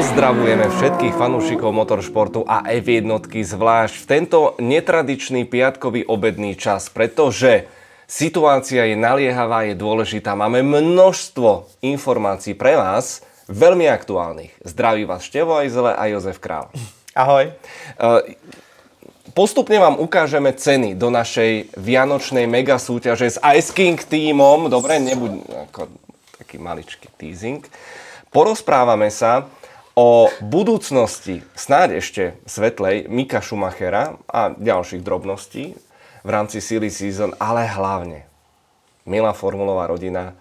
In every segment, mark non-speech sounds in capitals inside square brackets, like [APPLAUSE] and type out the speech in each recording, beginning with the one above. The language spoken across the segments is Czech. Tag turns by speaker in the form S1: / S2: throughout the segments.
S1: Pozdravujeme všetkých fanúšikov motoršportu a F1 zvlášť v tento netradičný piatkový obedný čas, pretože situácia je naliehavá, je dôležitá. Máme množstvo informácií pre vás, veľmi aktuálnych. Zdraví vás Števo Ajzele a Jozef Král.
S2: Ahoj.
S1: Uh, Postupne vám ukážeme ceny do našej vianočnej mega súťaže s Ice King týmom. Dobre, nebuď ako taký maličký teasing. Porozprávame sa o budúcnosti, snáď ešte svetlej, Mika Schumachera a ďalších drobností v rámci Silly Season, ale hlavne milá formulová rodina.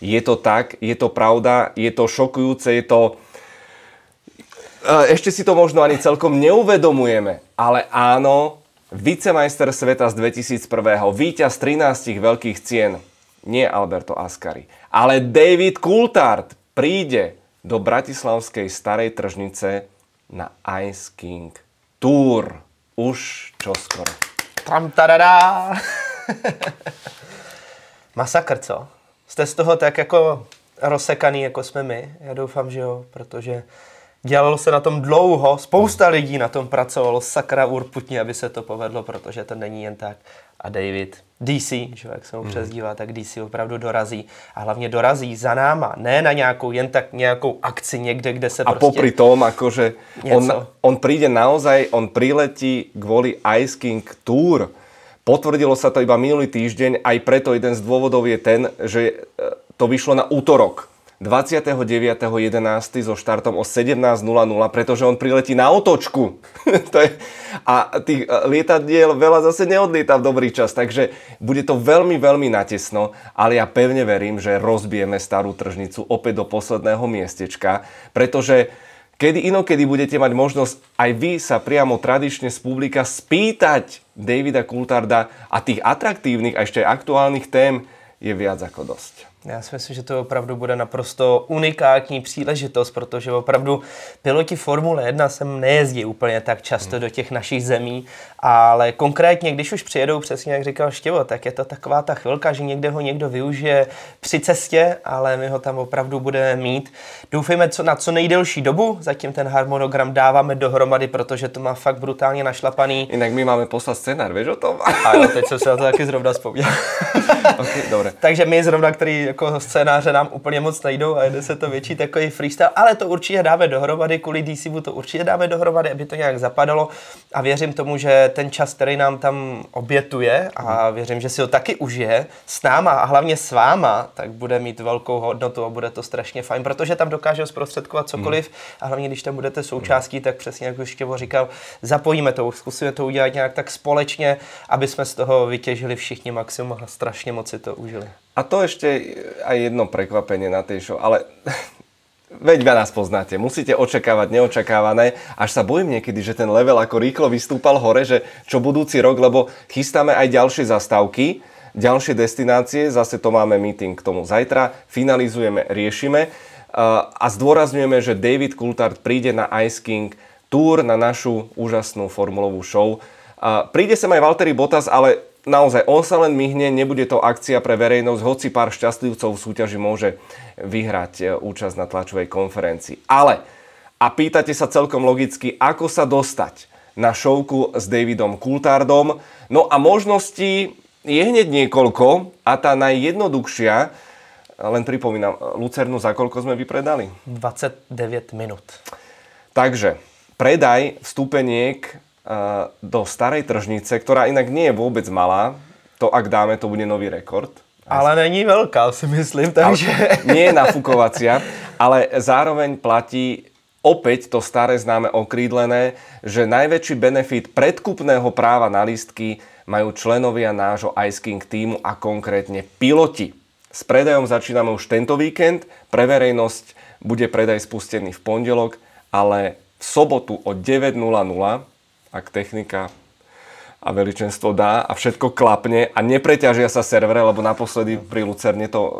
S1: Je to tak, je to pravda, je to šokujúce, je to ešte si to možno ani celkom neuvedomujeme, ale áno, vicemajster sveta z 2001. víťaz 13 veľkých cien, nie Alberto Ascari, ale David Coulthard príde do Bratislavskej starej tržnice na Ice King Tour. Už čoskoro.
S2: Tam tadadá. [LAUGHS] Masakr, co? Jste z toho tak jako rozsekaný, jako jsme my? Já doufám, že jo, protože Dělalo se na tom dlouho, spousta lidí na tom pracovalo, sakra urputně, aby se to povedlo, protože to není jen tak. A David, DC, že jak se mu hmm. přezdívá, tak DC opravdu dorazí. A hlavně dorazí za náma, ne na nějakou, jen tak nějakou akci někde, kde se
S1: A
S2: prostě...
S1: popri tom, akože on, on príde naozaj, on priletí kvôli Ice King Tour. Potvrdilo sa to iba minulý týždeň, aj preto jeden z dôvodov je ten, že e, to vyšlo na útorok 29.11. so štartom o 17.00, pretože on priletí na otočku. [LAUGHS] to je, a tých e, lietadiel veľa zase neodlieta v dobrý čas, takže bude to veľmi, veľmi natesno, ale ja pevne verím, že rozbijeme starú tržnicu opäť do posledného miestečka, pretože kedy inokedy budete mať možnosť aj vy sa priamo tradične z publika spýtať Davida Kultarda a tých atraktívnych a ešte aktuálnych tém je viac ako dosť.
S2: Já si myslím, že to opravdu bude naprosto unikátní příležitost, protože opravdu piloti Formule 1 sem nejezdí úplně tak často do těch našich zemí, ale konkrétně, když už přijedou, přesně jak říkal Štěvo, tak je to taková ta chvilka, že někde ho někdo využije při cestě, ale my ho tam opravdu budeme mít. Doufejme co, na co nejdelší dobu, zatím ten harmonogram dáváme dohromady, protože to má fakt brutálně našlapaný.
S1: Jinak my máme poslat scénar, víš o tom?
S2: A jo, teď jsem se na to taky zrovna vzpomněl. [LAUGHS]
S1: okay, dobré.
S2: Takže my zrovna, který jako scénáře nám úplně moc nejdou a jde se to větší takový freestyle, ale to určitě dáme dohromady, kvůli DCvu to určitě dáme dohromady, aby to nějak zapadalo a věřím tomu, že ten čas, který nám tam obětuje a věřím, že si ho taky užije s náma a hlavně s váma, tak bude mít velkou hodnotu a bude to strašně fajn, protože tam dokáže zprostředkovat cokoliv a hlavně když tam budete součástí, tak přesně jak už Štěvo říkal, zapojíme to, zkusíme to udělat nějak tak společně, aby jsme z toho vytěžili všichni maximum a strašně moc si to užili.
S1: A to ešte aj jedno prekvapenie na tej show, ale [LAUGHS] veď vy nás poznáte, musíte očakávať neočakávané, až sa bojím niekedy, že ten level ako rýchlo vystúpal hore, že čo budúci rok, lebo chystáme aj ďalšie zastávky, ďalšie destinácie, zase to máme meeting k tomu zajtra, finalizujeme, riešime. A zdôrazňujeme, že David Coulthard príde na Ice King Tour na našu úžasnú formulovú show. Príde sem aj Valtteri Bottas, ale naozaj on sa len myhne, nebude to akcia pre verejnosť, hoci pár šťastlivcov v súťaži môže vyhrať e, účasť na tlačovej konferencii. Ale, a pýtate sa celkom logicky, ako sa dostať na šovku s Davidom Coulthardom. No a možností je hneď niekoľko a tá najjednoduchšia, len pripomínam, Lucernu za koľko sme vypredali?
S2: 29 minút.
S1: Takže predaj vstupeniek do starej tržnice, ktorá inak nie je vôbec malá. To, ak dáme, to bude nový rekord.
S2: Ale není veľká, si myslím, takže... [LAUGHS]
S1: Nie je nafukovacia, ale zároveň platí opäť to staré známe okrídlené, že najväčší benefit predkupného práva na listky majú členovia nášho Ice King týmu a konkrétne piloti. S predajom začíname už tento víkend, pre verejnosť bude predaj spustený v pondelok, ale v sobotu o 9.00 ak technika a veličenstvo dá a všetko klapne a nepreťažia sa servere, lebo naposledy pri Lucerne to e,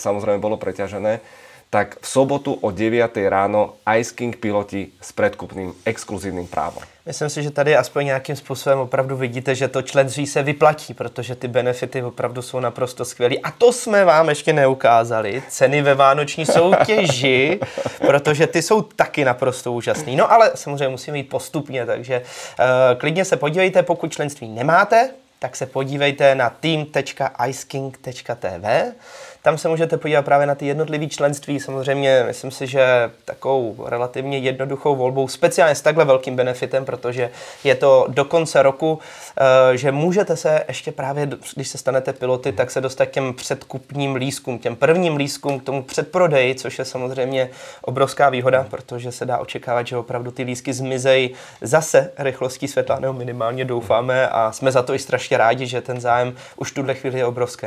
S1: samozrejme bolo preťažené, tak v sobotu o 9 ráno Ice King piloti s predkupným exkluzívnym právom.
S2: Myslím si, že tady aspoň nějakým způsobem opravdu vidíte, že to členství se vyplatí, protože ty benefity opravdu jsou naprosto skvělé. A to jsme vám ještě neukázali. Ceny ve vánoční soutěži, [LAUGHS] protože ty jsou taky naprosto úžasné. No ale samozřejmě musíme jít postupně, takže uh, klidně se podívejte, pokud členství nemáte, tak se podívejte na team.iceking.tv tam se můžete podívat právě na ty jednotlivé členství. Samozřejmě myslím si, že takovou relativně jednoduchou volbou, speciálně s takhle velkým benefitem, protože je to do konce roku, eh, že můžete se ještě právě, když se stanete piloty, tak se dostat k těm předkupním lískům, těm prvním lískům, k tomu předprodeji, což je samozřejmě obrovská výhoda, protože se dá očekávat, že opravdu ty lísky zmizejí zase rychlostí světla, nebo minimálně doufáme a jsme za to i strašně rádi, že ten zájem už v tuhle chvíli je obrovský.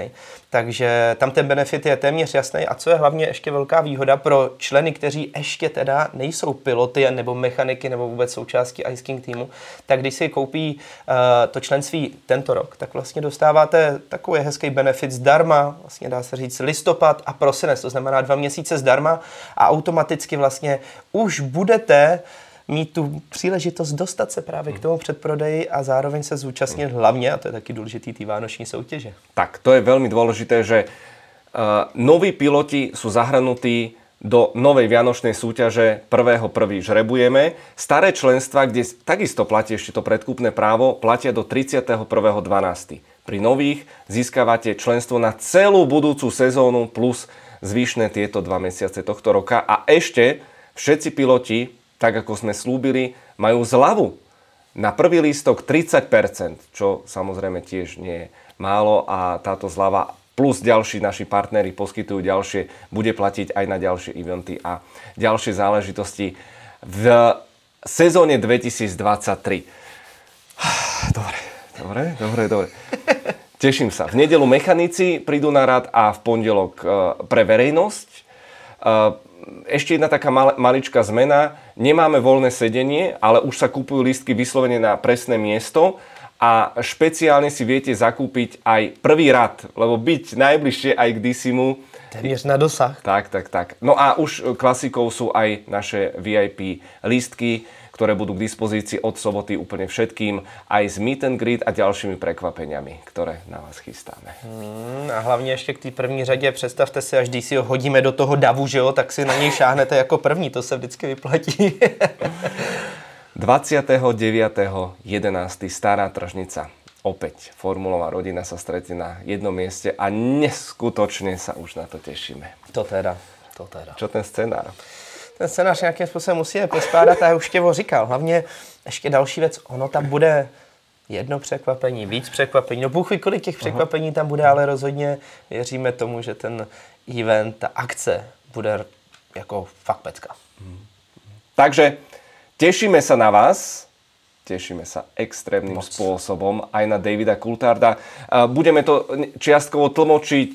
S2: Takže tam ten benefit benefit je téměř jasný a co je hlavně ještě velká výhoda pro členy, kteří ještě teda nejsou piloty nebo mechaniky nebo vůbec součástí Ice King týmu, tak když si koupí uh, to členství tento rok, tak vlastně dostáváte takový hezký benefit zdarma, vlastně dá se říct listopad a prosinec, to znamená dva měsíce zdarma a automaticky vlastně už budete mít tu příležitost dostat se právě k tomu předprodeji a zároveň se zúčastnit hlavně, a to je taky důležitý, té vánoční soutěže.
S1: Tak, to je velmi důležité, že noví piloti sú zahrnutí do novej vianočnej súťaže 1.1. žrebujeme. Staré členstva, kde takisto platí ešte to predkupné právo, platia do 31.12. Pri nových získavate členstvo na celú budúcu sezónu plus zvyšné tieto dva mesiace tohto roka. A ešte všetci piloti, tak ako sme slúbili, majú zľavu na prvý lístok 30%, čo samozrejme tiež nie je málo a táto zľava plus ďalší naši partnery poskytujú ďalšie, bude platiť aj na ďalšie eventy a ďalšie záležitosti v sezóne 2023. [SIGHS] Dobre, dobre, dobre, dobre. [LAUGHS] Teším sa. V nedelu mechanici prídu na rad a v pondelok e, pre verejnosť. E, ešte jedna taká maličká zmena. Nemáme voľné sedenie, ale už sa kúpujú lístky vyslovene na presné miesto a špeciálne si viete zakúpiť aj prvý rad, lebo byť najbližšie aj k Disimu.
S2: Téměř na dosah.
S1: Tak, tak, tak. No a už klasikou sú aj naše VIP lístky, ktoré budú k dispozícii od soboty úplne všetkým, aj s meet and greet a ďalšími prekvapeniami, ktoré na vás chystáme.
S2: Hmm, a hlavně ještě k té první řadě, představte si, až když si ho hodíme do toho davu, že jo, tak si na něj šáhnete jako první, to se vždycky vyplatí. [LAUGHS]
S1: 29.11. Stará tržnica. Opäť formulová rodina sa stretne na jednom mieste a neskutočne sa už na to tešíme.
S2: To teda, to teda.
S1: Čo ten scénář?
S2: Ten scénář nějakým způsobem musíme poskládat a já už těvo říkal. Hlavně ještě další věc, ono tam bude jedno překvapení, víc překvapení. No bůh kolik těch překvapení tam bude, ale rozhodně věříme tomu, že ten event, ta akce bude jako fakt pecka.
S1: Takže Tešíme sa na vás, tešíme sa extrémnym Moc. spôsobom aj na Davida Kultarda. Budeme to čiastkovo tlmočiť,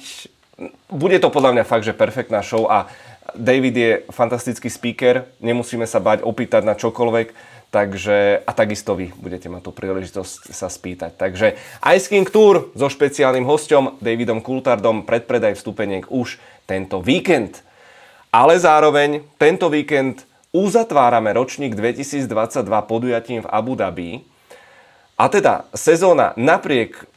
S1: bude to podľa mňa fakt, že perfektná show a David je fantastický speaker, nemusíme sa bať opýtať na čokoľvek, takže a takisto vy budete mať tú príležitosť sa spýtať. Takže Ice King Tour so špeciálnym hostom Davidom Kultardom, predpredaj vstupeniek už tento víkend. Ale zároveň tento víkend uzatvárame ročník 2022 podujatím v Abu Dhabi. A teda sezóna napriek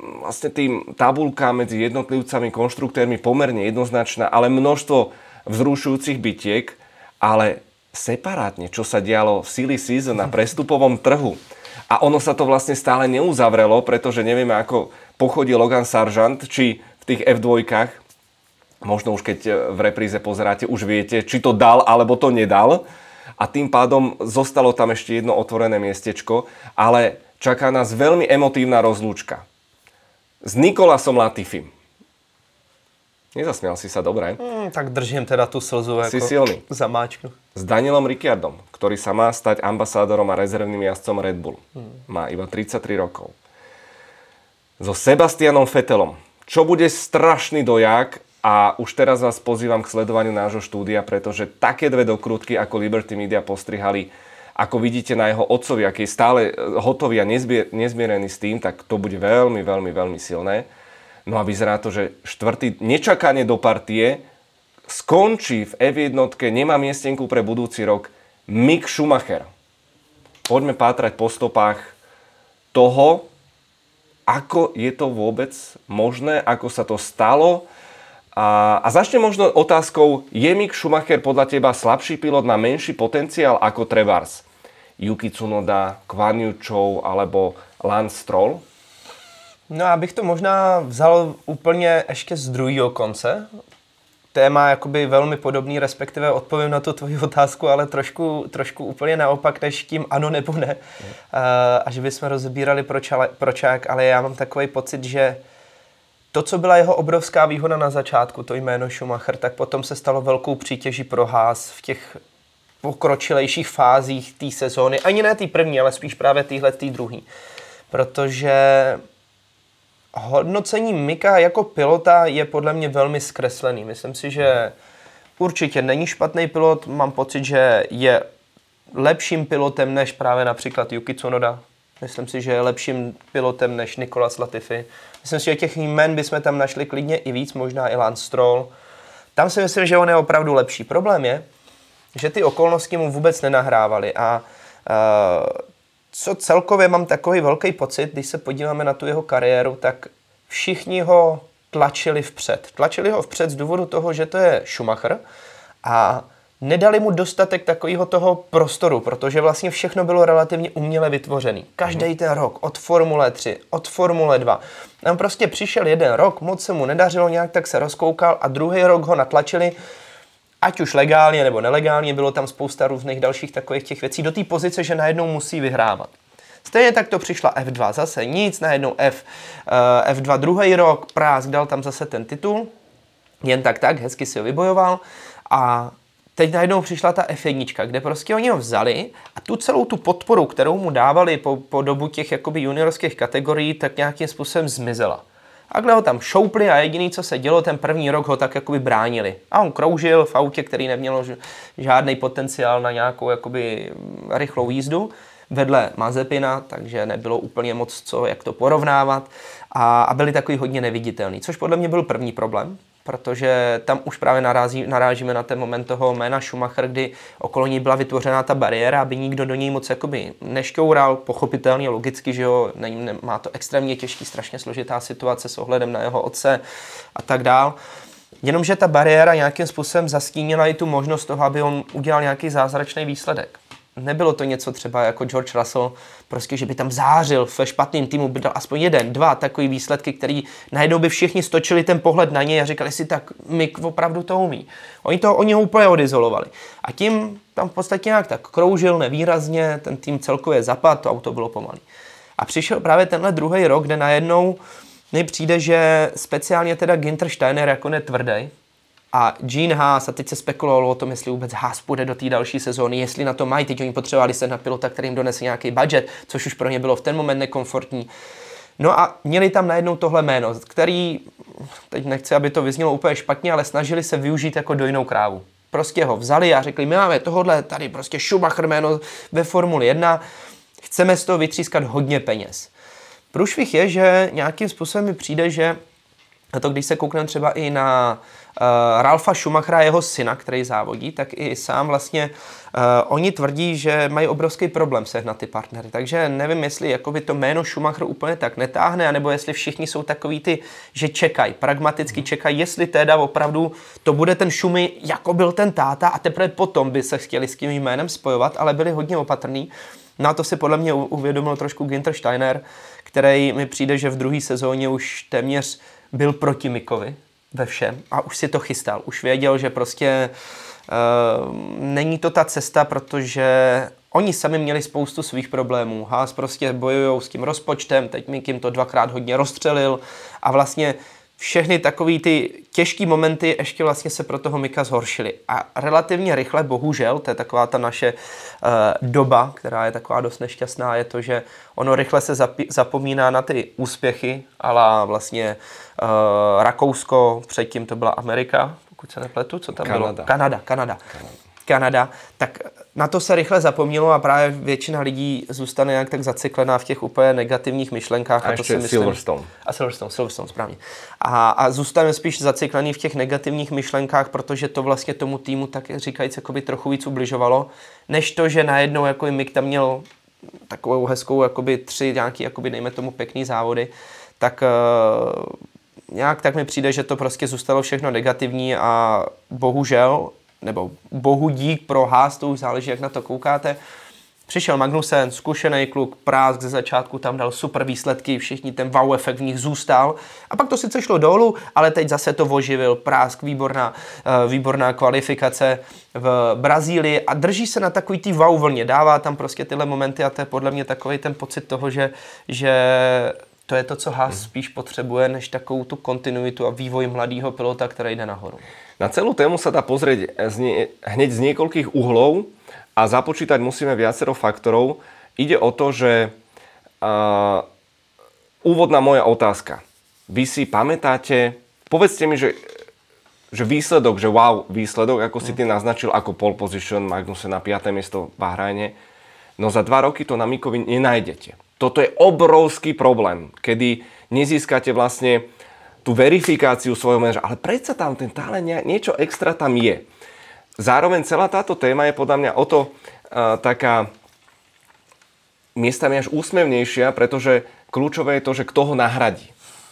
S1: mm, vlastne tým tabulkám medzi jednotlivcami, konštruktérmi pomerne jednoznačná, ale množstvo vzrušujúcich bytiek, ale separátne, čo sa dialo v silly season na prestupovom trhu. A ono sa to vlastne stále neuzavrelo, pretože nevieme, ako pochodí Logan Sargent, či v tých F2 možno už keď e, v repríze pozeráte, už viete, či to dal alebo to nedal. A tým pádom zostalo tam ešte jedno otvorené miestečko, ale čaká nás veľmi emotívna rozlúčka. S Nikolasom Latifim. Nezasmial si sa dobre.
S2: Mm, tak držím teda tu slzu
S1: si silný. [LAUGHS]
S2: zamáčku.
S1: S Danielom Ricciardom, ktorý sa má stať ambasádorom a rezervným jazdcom Red Bull. Mm. Má iba 33 rokov. So Sebastianom Fetelom, čo bude strašný dojak a už teraz vás pozývam k sledovaniu nášho štúdia, pretože také dve dokrutky, ako Liberty Media postrihali, ako vidíte na jeho otcovi, aký je stále e, hotový a nezbier, nezmierený s tým, tak to bude veľmi, veľmi, veľmi silné. No a vyzerá to, že štvrtý nečakane do partie skončí v F1, nemá miestenku pre budúci rok Mick Schumacher. poďme pátrať po stopách toho, ako je to vôbec možné, ako sa to stalo. A, a začne možno otázkou, je Mick Schumacher podľa teba slabší pilot, má menší potenciál ako Trevars? Yuki Tsunoda, Kwan Yu Chou alebo Lance Stroll?
S2: No já bych to možná vzal úplně ještě z druhého konce. Téma jakoby velmi podobný, respektive odpovím na tu tvoji otázku, ale trošku, trošku úplně naopak, než tím ano nebo ne. Mm. Uh, a že bychom rozbírali proč, ale, pročák, ale já mám takový pocit, že to, co byla jeho obrovská výhoda na začátku, to jméno Schumacher, tak potom se stalo velkou přítěží pro Haas v těch pokročilejších fázích té sezóny. Ani ne té první, ale spíš právě téhle té druhý. Protože hodnocení Mika jako pilota je podle mě velmi zkreslený. Myslím si, že určitě není špatný pilot, mám pocit, že je lepším pilotem než právě například Yuki Tsunoda. Myslím si, že je lepším pilotem než Nikolas Latifi. Myslím si, že těch jmen bychom tam našli klidně i víc, možná i Lance Stroll. Tam si myslím, že on je opravdu lepší. Problém je, že ty okolnosti mu vůbec nenahrávaly a uh, co celkově mám takový velký pocit, když se podíváme na tu jeho kariéru, tak všichni ho tlačili vpřed. Tlačili ho vpřed z důvodu toho, že to je Schumacher a nedali mu dostatek takového toho prostoru, protože vlastně všechno bylo relativně uměle vytvořený. Každý mhm. ten rok, od Formule 3, od Formule 2. Tam prostě přišel jeden rok, moc se mu nedařilo, nějak tak se rozkoukal a druhý rok ho natlačili, ať už legálně nebo nelegálně, bylo tam spousta různých dalších takových těch věcí, do té pozice, že najednou musí vyhrávat. Stejně tak to přišla F2, zase nic, najednou F, uh, F2 druhý rok, Prásk dal tam zase ten titul, jen tak tak, hezky si ho vybojoval a teď najednou přišla ta F1, kde prostě oni ho vzali a tu celou tu podporu, kterou mu dávali po, po dobu těch jakoby juniorských kategorií, tak nějakým způsobem zmizela. Takhle ho tam šoupli a jediný, co se dělo, ten první rok ho tak jakoby bránili. A on kroužil v autě, který nemělo žádný potenciál na nějakou jakoby rychlou jízdu vedle Mazepina, takže nebylo úplně moc co, jak to porovnávat a, a byli takový hodně neviditelný, což podle mě byl první problém, protože tam už právě narazí, narážíme na ten moment toho jména Schumacher, kdy okolo ní byla vytvořena ta bariéra, aby nikdo do něj moc jakoby nešťoural, pochopitelně, logicky, že jo, ne, ne, má to extrémně těžký, strašně složitá situace s ohledem na jeho otce a tak dál. Jenomže ta bariéra nějakým způsobem zastínila i tu možnost toho, aby on udělal nějaký zázračný výsledek nebylo to něco třeba jako George Russell, prostě, že by tam zářil ve špatným týmu, by dal aspoň jeden, dva takový výsledky, který najednou by všichni stočili ten pohled na něj a říkali si, tak Mick opravdu to umí. Oni, to, oni ho úplně odizolovali. A tím tam v podstatě nějak tak kroužil nevýrazně, ten tým celkově zapad, to auto bylo pomalý. A přišel právě tenhle druhý rok, kde najednou mi přijde, že speciálně teda Ginter Steiner jako netvrdý, a Gene Haas, a teď se spekulovalo o tom, jestli vůbec Haas půjde do té další sezóny, jestli na to mají, teď oni potřebovali se na pilota, který jim donese nějaký budget, což už pro ně bylo v ten moment nekomfortní. No a měli tam najednou tohle jméno, který, teď nechci, aby to vyznělo úplně špatně, ale snažili se využít jako dojnou krávu. Prostě ho vzali a řekli, my máme tohle tady prostě Schumacher jméno ve Formuli 1, chceme z toho vytřískat hodně peněz. Průšvih je, že nějakým způsobem mi přijde, že a to když se koukneme třeba i na Ralfa Schumachera, jeho syna, který závodí, tak i sám vlastně uh, oni tvrdí, že mají obrovský problém sehnat ty partnery. Takže nevím, jestli jakoby to jméno Schumacher úplně tak netáhne, anebo jestli všichni jsou takový ty, že čekají, pragmaticky čekají, jestli teda opravdu to bude ten Šumy, jako byl ten táta a teprve potom by se chtěli s tím jménem spojovat, ale byli hodně opatrní. Na to si podle mě uvědomil trošku Ginter Steiner, který mi přijde, že v druhé sezóně už téměř byl proti Mikovi ve všem a už si to chystal. Už věděl, že prostě uh, není to ta cesta, protože oni sami měli spoustu svých problémů. Haas prostě bojují s tím rozpočtem, teď Mik jim to dvakrát hodně rozstřelil a vlastně všechny takové ty těžké momenty ještě vlastně se pro toho Mika zhoršily. A relativně rychle, bohužel, to je taková ta naše uh, doba, která je taková dost nešťastná, je to, že ono rychle se zapomíná na ty úspěchy, ale vlastně uh, Rakousko, předtím to byla Amerika, pokud se nepletu, co tam
S1: Kanada.
S2: bylo? Kanada, Kanada. Kanada. Kanada, tak na to se rychle zapomnělo a právě většina lidí zůstane nějak tak zacyklená v těch úplně negativních myšlenkách.
S1: A, a
S2: to
S1: si myslím, Silverstone.
S2: A Silverstone, Silverstone, správně. A, a zůstane spíš zacyklený v těch negativních myšlenkách, protože to vlastně tomu týmu tak říkajíc jakoby trochu víc ubližovalo, než to, že najednou jako Mick tam měl takovou hezkou, jakoby tři nějaký, jakoby, dejme tomu, pěkný závody, tak uh, nějak tak mi přijde, že to prostě zůstalo všechno negativní a bohužel, nebo bohu dík pro Haas, to už záleží, jak na to koukáte, Přišel Magnusen, zkušený kluk, prásk ze začátku tam dal super výsledky, všichni ten wow efekt v nich zůstal. A pak to sice šlo dolů, ale teď zase to oživil. Prásk, výborná, eh, výborná kvalifikace v Brazílii a drží se na takový tý wow vlně. Dává tam prostě tyhle momenty a to je podle mě takový ten pocit toho, že, že to je to, co Haas hmm. spíš potřebuje, než takovou tu kontinuitu a vývoj mladého pilota, který jde nahoru.
S1: Na celou tému sa dá pozrieť hneď z niekoľkých uhlov a započítať musíme viacero faktorov. Ide o to, že uh, úvodná moja otázka. Vy si pamätáte, povedzte mi, že, že výsledok, že wow, výsledok, ako si ty naznačil, ako pole position, Magnussen na 5. miesto v Bahrajne, no za dva roky to na Mikovi nenájdete. Toto je obrovský problém, kedy nezískate vlastne tú verifikáciu svojho manažera, ale predsa tam ten talent, niečo extra tam je. Zároveň celá táto téma je podľa mňa o to uh, taká miestami až úsmevnejšia, pretože kľúčové je to, že kto ho nahradí.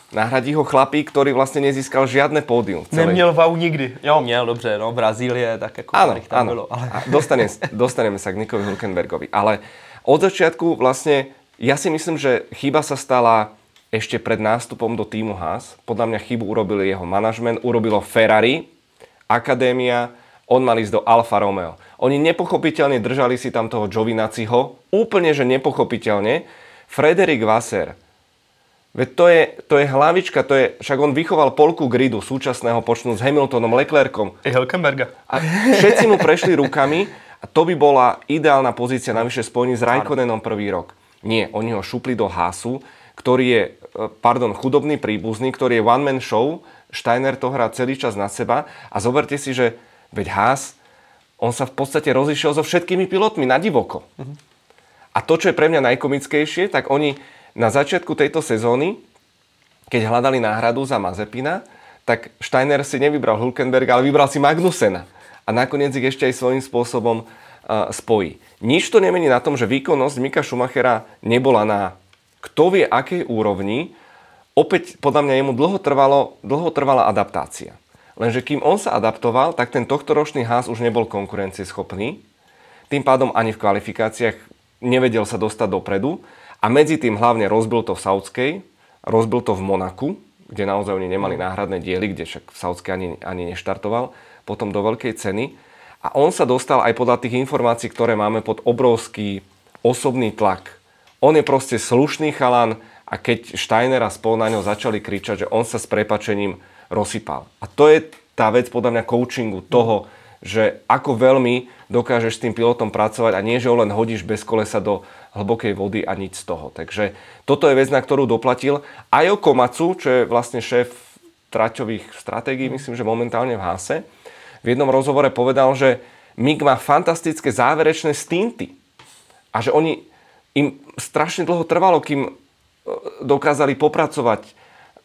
S1: Nahradí ho chlapík, ktorý vlastne nezískal žiadne pódium.
S2: Celej... Neměl vau nikdy. Jo, měl, dobře, no, Brazílie, tak jako
S1: ano, tam ano. bylo. Ale... Dostanem, dostaneme sa k Nikovi Hulkenbergovi. Ale od začiatku vlastne, ja si myslím, že chyba sa stala ešte pred nástupom do týmu Haas. Podľa mňa chybu urobili jeho manažment, urobilo Ferrari, akadémia, on mal ísť do Alfa Romeo. Oni nepochopiteľne držali si tam toho Giovinaciho, úplne že nepochopiteľne. Frederik Vasser, Veď to je, to je hlavička, to je, však on vychoval polku gridu súčasného počnú s Hamiltonom, Leclercom.
S2: I Helkenberga.
S1: A všetci mu prešli rukami a to by bola ideálna pozícia navyše spojení s Raikkonenom prvý rok. Nie, oni ho šupli do Hasu, ktorý je, e, pardon, chudobný príbuzný, ktorý je one-man show, Steiner to hrá celý čas na seba a zoberte si, že Veď Haas, on sa v podstate rozišiel so všetkými pilotmi na divoko. Uh-huh. A to, čo je pre mňa najkomickejšie, tak oni na začiatku tejto sezóny, keď hľadali náhradu za Mazepina, tak Steiner si nevybral Hulkenberga, ale vybral si Magnusena. A nakoniec ich ešte aj svojím spôsobom spojí. Nič to nemení na tom, že výkonnosť Mika Schumachera nebola na kto vie akej úrovni. Opäť podľa mňa jemu dlho, trvalo, dlho trvala adaptácia. Lenže kým on sa adaptoval, tak ten tohtoročný Haas už nebol konkurencieschopný. Tým pádom ani v kvalifikáciách nevedel sa dostať dopredu. A medzi tým hlavne rozbil to v Saudskej, rozbil to v Monaku, kde naozaj oni nemali náhradné diely, kde však v Saudskej ani, ani neštartoval, potom do veľkej ceny. A on sa dostal aj podľa tých informácií, ktoré máme pod obrovský osobný tlak. On je proste slušný chalan a keď Steiner a spol na ňo začali kričať, že on sa s prepačením rozsypal. A to je tá vec podľa mňa coachingu toho, že ako veľmi dokážeš s tým pilotom pracovať a nie, že ho len hodíš bez kolesa do hlbokej vody a nič z toho. Takže toto je vec, na ktorú doplatil. Aj o Komacu, čo je vlastne šéf traťových stratégií, myslím, že momentálne v Hase, v jednom rozhovore povedal, že MIG má fantastické záverečné stinty a že oni im strašne dlho trvalo, kým e, dokázali popracovať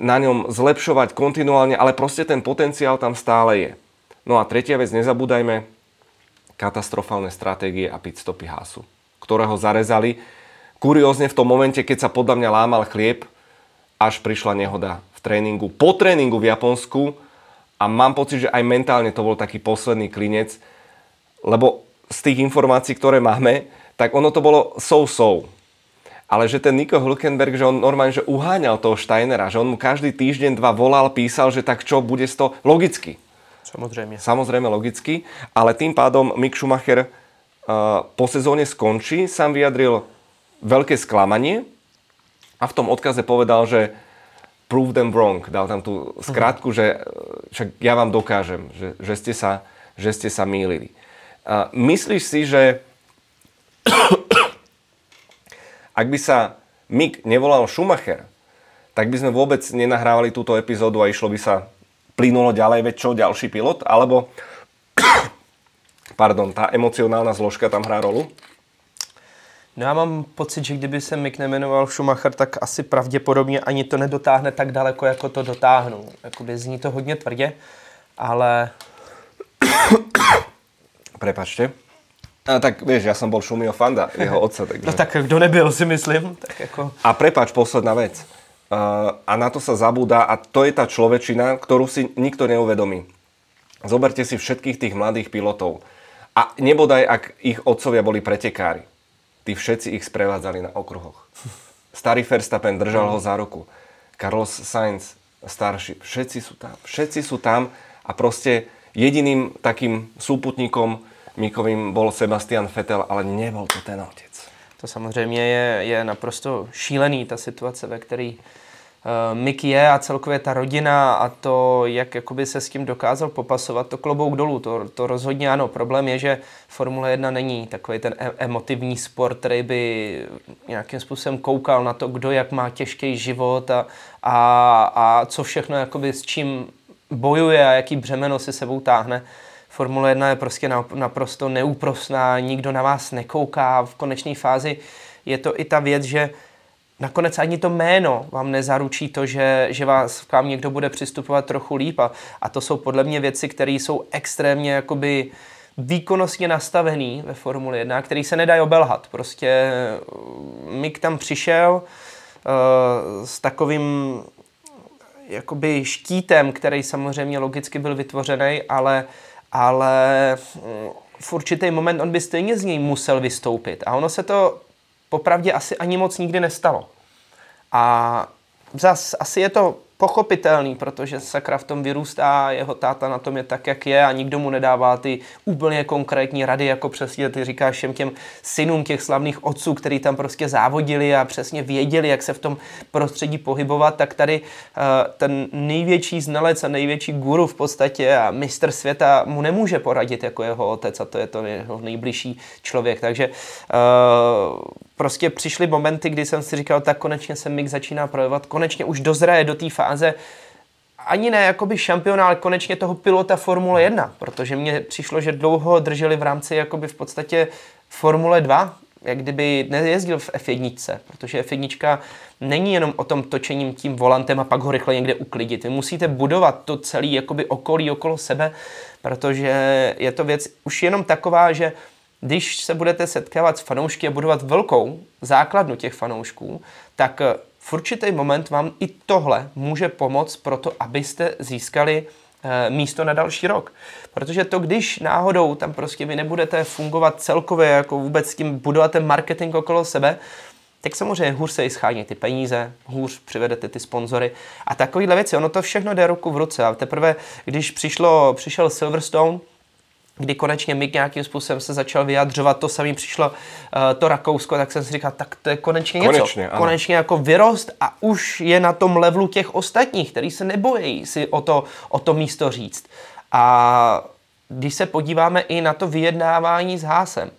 S1: na ňom zlepšovať kontinuálne, ale proste ten potenciál tam stále je. No a tretia vec, nezabúdajme, katastrofálne stratégie a pitstopy Hasu, ktoré ho zarezali. Kuriózne v tom momente, keď sa podľa mňa lámal chlieb, až prišla nehoda v tréningu, po tréningu v Japonsku a mám pocit, že aj mentálne to bol taký posledný klinec, lebo z tých informácií, ktoré máme, tak ono to bolo so-so ale že ten Nico Hülkenberg, že on normálne že uháňal toho Steinera, že on mu každý týždeň, dva volal, písal, že tak čo, bude to logicky.
S2: Samozrejme.
S1: Samozrejme logicky, ale tým pádom Mick Schumacher uh, po sezóne skončí, sám vyjadril veľké sklamanie a v tom odkaze povedal, že prove them wrong, dal tam tú skrátku, uh-huh. že však ja vám dokážem, že, že, ste, sa, že ste sa mýlili. Uh, myslíš si, že [COUGHS] ak by sa Mick nevolal Schumacher, tak by sme vôbec nenahrávali túto epizódu a išlo by sa plynulo ďalej, veď čo, ďalší pilot? Alebo, [COUGHS] pardon, tá emocionálna zložka tam hrá rolu?
S2: No já mám pocit, že kdyby se Mick nemenoval Schumacher, tak asi pravděpodobně ani to nedotáhne tak daleko, jako to dotáhnu. Jakoby zní to hodně tvrdě, ale... [COUGHS]
S1: Prepačte. A tak vieš, ja som bol Šumio fanda, jeho [LAUGHS] otca. Takže...
S2: No tak kdo nebyl, si myslím. Tak jako...
S1: A prepač, posledná vec. Uh, a na to sa zabúda a to je tá človečina, ktorú si nikto neuvedomí. Zoberte si všetkých tých mladých pilotov. A nebodaj, ak ich otcovia boli pretekári. Tí všetci ich sprevádzali na okruhoch. Starý Verstappen držal ho za ruku. Carlos Sainz, starší, všetci sú tam. Všetci sú tam a proste jediným takým súputníkom Mikovým bol Sebastian Vettel, ale nebol to ten otec.
S2: To samozřejmě je, je naprosto šílený, ta situace, ve které Mick je a celkově ta rodina a to, jak jakoby se s tím dokázal popasovat, to klobouk dolů, to, to rozhodně ano. Problém je, že Formule 1 není takový ten e- emotivní sport, který by nějakým způsobem koukal na to, kdo jak má těžký život a, a, a co všechno jakoby s čím bojuje a jaký břemeno si sebou táhne. Formule 1 je prostě naprosto neúprosná, nikdo na vás nekouká. V konečné fázi je to i ta věc, že nakonec ani to jméno vám nezaručí to, že, že vás k vám někdo bude přistupovat trochu líp. A, a to jsou podle mě věci, které jsou extrémně jakoby výkonnostně nastavený ve Formule 1, který se nedají obelhat. Prostě Mick tam přišel uh, s takovým jakoby štítem, který samozřejmě logicky byl vytvořený, ale ale mm, v určitý moment on by stejně z něj musel vystoupit. A ono se to popravdě asi ani moc nikdy nestalo. A zas asi je to pochopitelný, protože sakra v tom vyrůstá, jeho táta na tom je tak, jak je a nikdo mu nedává ty úplně konkrétní rady, jako přesně ty říkáš všem těm synům těch slavných otců, který tam prostě závodili a přesně věděli, jak se v tom prostředí pohybovat, tak tady uh, ten největší znalec a největší guru v podstatě a mistr světa mu nemůže poradit jako jeho otec a to je to jeho nejbližší člověk. Takže uh, prostě přišly momenty, kdy jsem si říkal, tak konečně se Mick začíná projevovat, konečně už dozraje do té fáze, ani ne jakoby šampiona, ale konečně toho pilota Formule 1, protože mně přišlo, že dlouho drželi v rámci jakoby v podstatě Formule 2, jak kdyby nejezdil v F1, protože F1 není jenom o tom točením tím volantem a pak ho rychle někde uklidit. Vy musíte budovat to celé jakoby okolí okolo sebe, protože je to věc už jenom taková, že když se budete setkávat s fanoušky a budovat velkou základnu těch fanoušků, tak v určitý moment vám i tohle může pomoct pro to, abyste získali eh, místo na další rok. Protože to, když náhodou tam prostě vy nebudete fungovat celkově, jako vůbec s tím budovat ten marketing okolo sebe, tak samozřejmě hůř se i schání ty peníze, hůř přivedete ty sponzory a takovýhle věci. Ono to všechno jde ruku v ruce a teprve, když přišlo, přišel Silverstone, kdy konečně Mick nějakým způsobem se začal vyjadřovat, to samý přišlo uh, to Rakousko, tak jsem si říkal, tak to je konečně něco. Konečně, ano. konečně jako vyrost a už je na tom levelu těch ostatních, který se nebojí si o to, o to místo říct. A když se podíváme i na to vyjednávání s Hásem,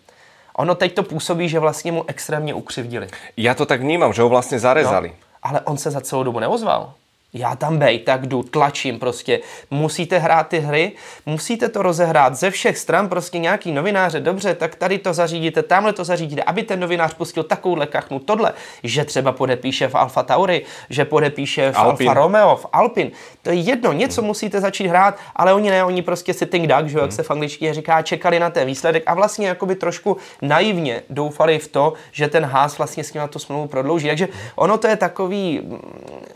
S2: ono teď to působí, že vlastně mu extrémně ukřivdili.
S1: Já to tak vnímám, že ho vlastně zarezali. No,
S2: ale on se za celou dobu neozval já tam bej, tak jdu, tlačím prostě. Musíte hrát ty hry, musíte to rozehrát ze všech stran, prostě nějaký novináře, dobře, tak tady to zařídíte, tamhle to zařídíte, aby ten novinář pustil takovouhle kachnu, tohle, že třeba podepíše v Alfa Tauri, že podepíše v Alpin. Alfa Romeo, v Alpin. To je jedno, něco hmm. musíte začít hrát, ale oni ne, oni prostě sitting duck, že, jak hmm. se v angličtině říká, čekali na ten výsledek a vlastně jakoby trošku naivně doufali v to, že ten Haas vlastně s ním na tu smlouvu prodlouží. Takže ono to je takový mm,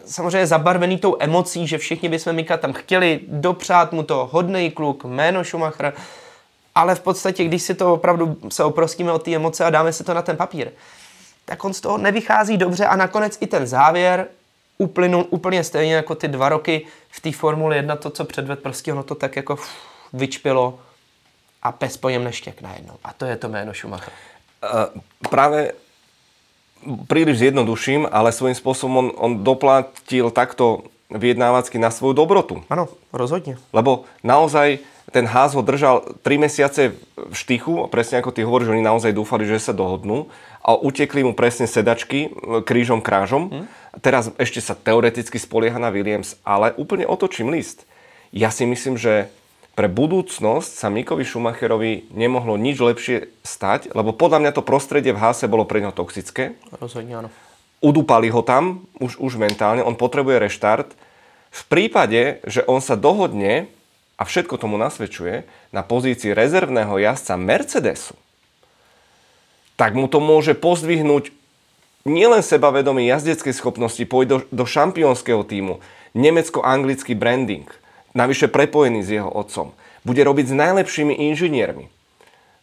S2: samozřejmě zabarvený tou emocí, že všichni bychom Mika tam chtěli dopřát mu to hodný kluk, jméno Schumacher, ale v podstatě, když si to opravdu se oprostíme od té emoce a dáme si to na ten papír, tak on z toho nevychází dobře a nakonec i ten závěr uplynul úplně stejně jako ty dva roky v té Formule 1, to, co předved, prostě ono to tak jako vyčpilo a pes po něm neštěk najednou. A to je to jméno Schumacher.
S1: Uh, právě príliš zjednoduším, ale svojím spôsobom on, on doplatil takto vyjednávacky na svoju dobrotu.
S2: Áno, rozhodne.
S1: Lebo naozaj ten ház ho držal 3 mesiace v štychu, presne ako ty hovoríš, oni naozaj dúfali, že sa dohodnú a utekli mu presne sedačky krížom krážom. Hmm. Teraz ešte sa teoreticky spolieha na Williams, ale úplne otočím list. Ja si myslím, že pre budúcnosť sa Mikovi Schumacherovi nemohlo nič lepšie stať, lebo podľa mňa to prostredie v Hase bolo pre neho toxické.
S2: Rozhodne áno.
S1: Udúpali ho tam, už, už mentálne, on potrebuje reštart. V prípade, že on sa dohodne, a všetko tomu nasvedčuje, na pozícii rezervného jazdca Mercedesu, tak mu to môže pozdvihnúť nielen sebavedomie jazdecké schopnosti, pôjde do, do šampiónskeho týmu, nemecko-anglický branding, navyše prepojený s jeho otcom. Bude robiť s najlepšími inžiniermi.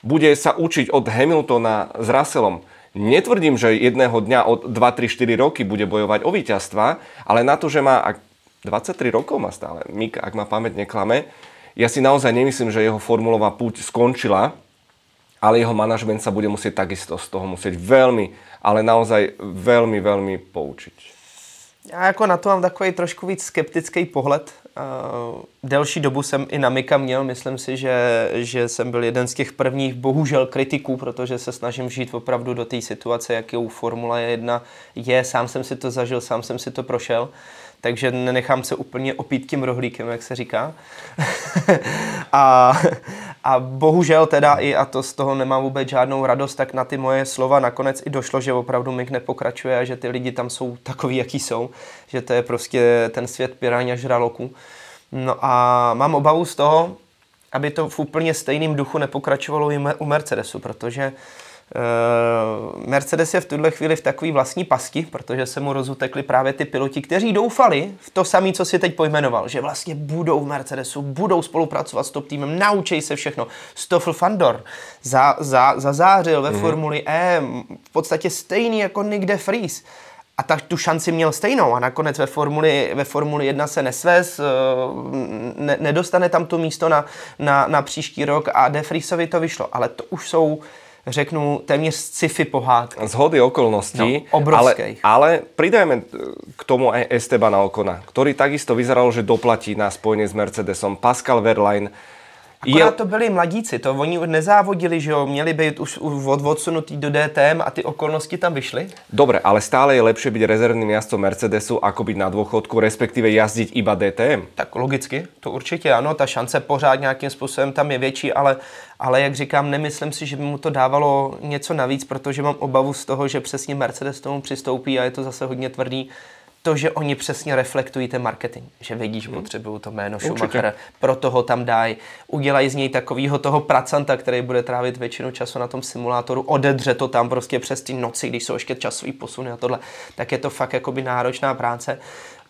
S1: Bude sa učiť od Hamiltona s Russellom. Netvrdím, že jedného dňa od 2, 3, 4 roky bude bojovať o víťazstva, ale na to, že má, ak 23 rokov má stále, Mik, ak ma pamäť neklame, ja si naozaj nemyslím, že jeho formulová púť skončila, ale jeho manažment sa bude musieť takisto z toho musieť veľmi, ale naozaj veľmi, veľmi poučiť.
S2: Já jako na to mám takový trošku víc skeptický pohled. Uh, delší dobu jsem i na Mika měl, myslím si, že, že jsem byl jeden z těch prvních bohužel kritiků, protože se snažím žít opravdu do té situace, jakou Formule 1 je. Sám jsem si to zažil, sám jsem si to prošel. Takže nenechám se úplně opít tím rohlíkem, jak se říká. [LAUGHS] a, a bohužel teda i, a to z toho nemám vůbec žádnou radost, tak na ty moje slova nakonec i došlo, že opravdu Mik nepokračuje a že ty lidi tam jsou takový, jaký jsou, že to je prostě ten svět piráň žraloků. No a mám obavu z toho, aby to v úplně stejném duchu nepokračovalo i u Mercedesu, protože Eh, Mercedes je v tuhle chvíli v takové vlastní pasti, protože se mu rozutekli právě ty piloti, kteří doufali v to samé, co si teď pojmenoval, že vlastně budou v Mercedesu, budou spolupracovat s top týmem, naučí se všechno. Stoffel Fandor za, za, zazářil ve mm. Formuli E, v podstatě stejný jako Nick de Vries a tak tu šanci měl stejnou a nakonec ve Formuli, ve Formuli 1 se nesvez, eh, ne, nedostane tam to místo na, na, na příští rok a De Vriesovi to vyšlo, ale to už jsou řeknu, téměř sci-fi pohádky.
S1: Zhody okolností. No, obrovských. Ale, ale pridajme k tomu aj Estebana Okona, ktorý takisto vyzeral, že doplatí na spojenie s Mercedesom. Pascal Verlaine
S2: Akorát je... to byli mladíci, to oni nezávodili, že jo, měli být už od, odsunutý do DTM a ty okolnosti tam vyšly?
S1: Dobre, ale stále je lepšie byť rezervným jazdcom Mercedesu, ako byť na dôchodku, respektíve jazdiť iba DTM.
S2: Tak logicky, to určitě ano, ta šance pořád nějakým způsobem tam je větší, ale, ale jak říkám, nemyslím si, že by mu to dávalo něco navíc, protože mám obavu z toho, že přesně Mercedes tomu přistoupí a je to zase hodně tvrdý to, že oni přesně reflektují ten marketing, že vědí, že hmm. potřebují to jméno Schumacher, proto ho tam dají, udělají z něj takového toho pracanta, který bude trávit většinu času na tom simulátoru, odedře to tam prostě přes ty noci, když jsou ještě časový posuny a tohle, tak je to fakt jakoby náročná práce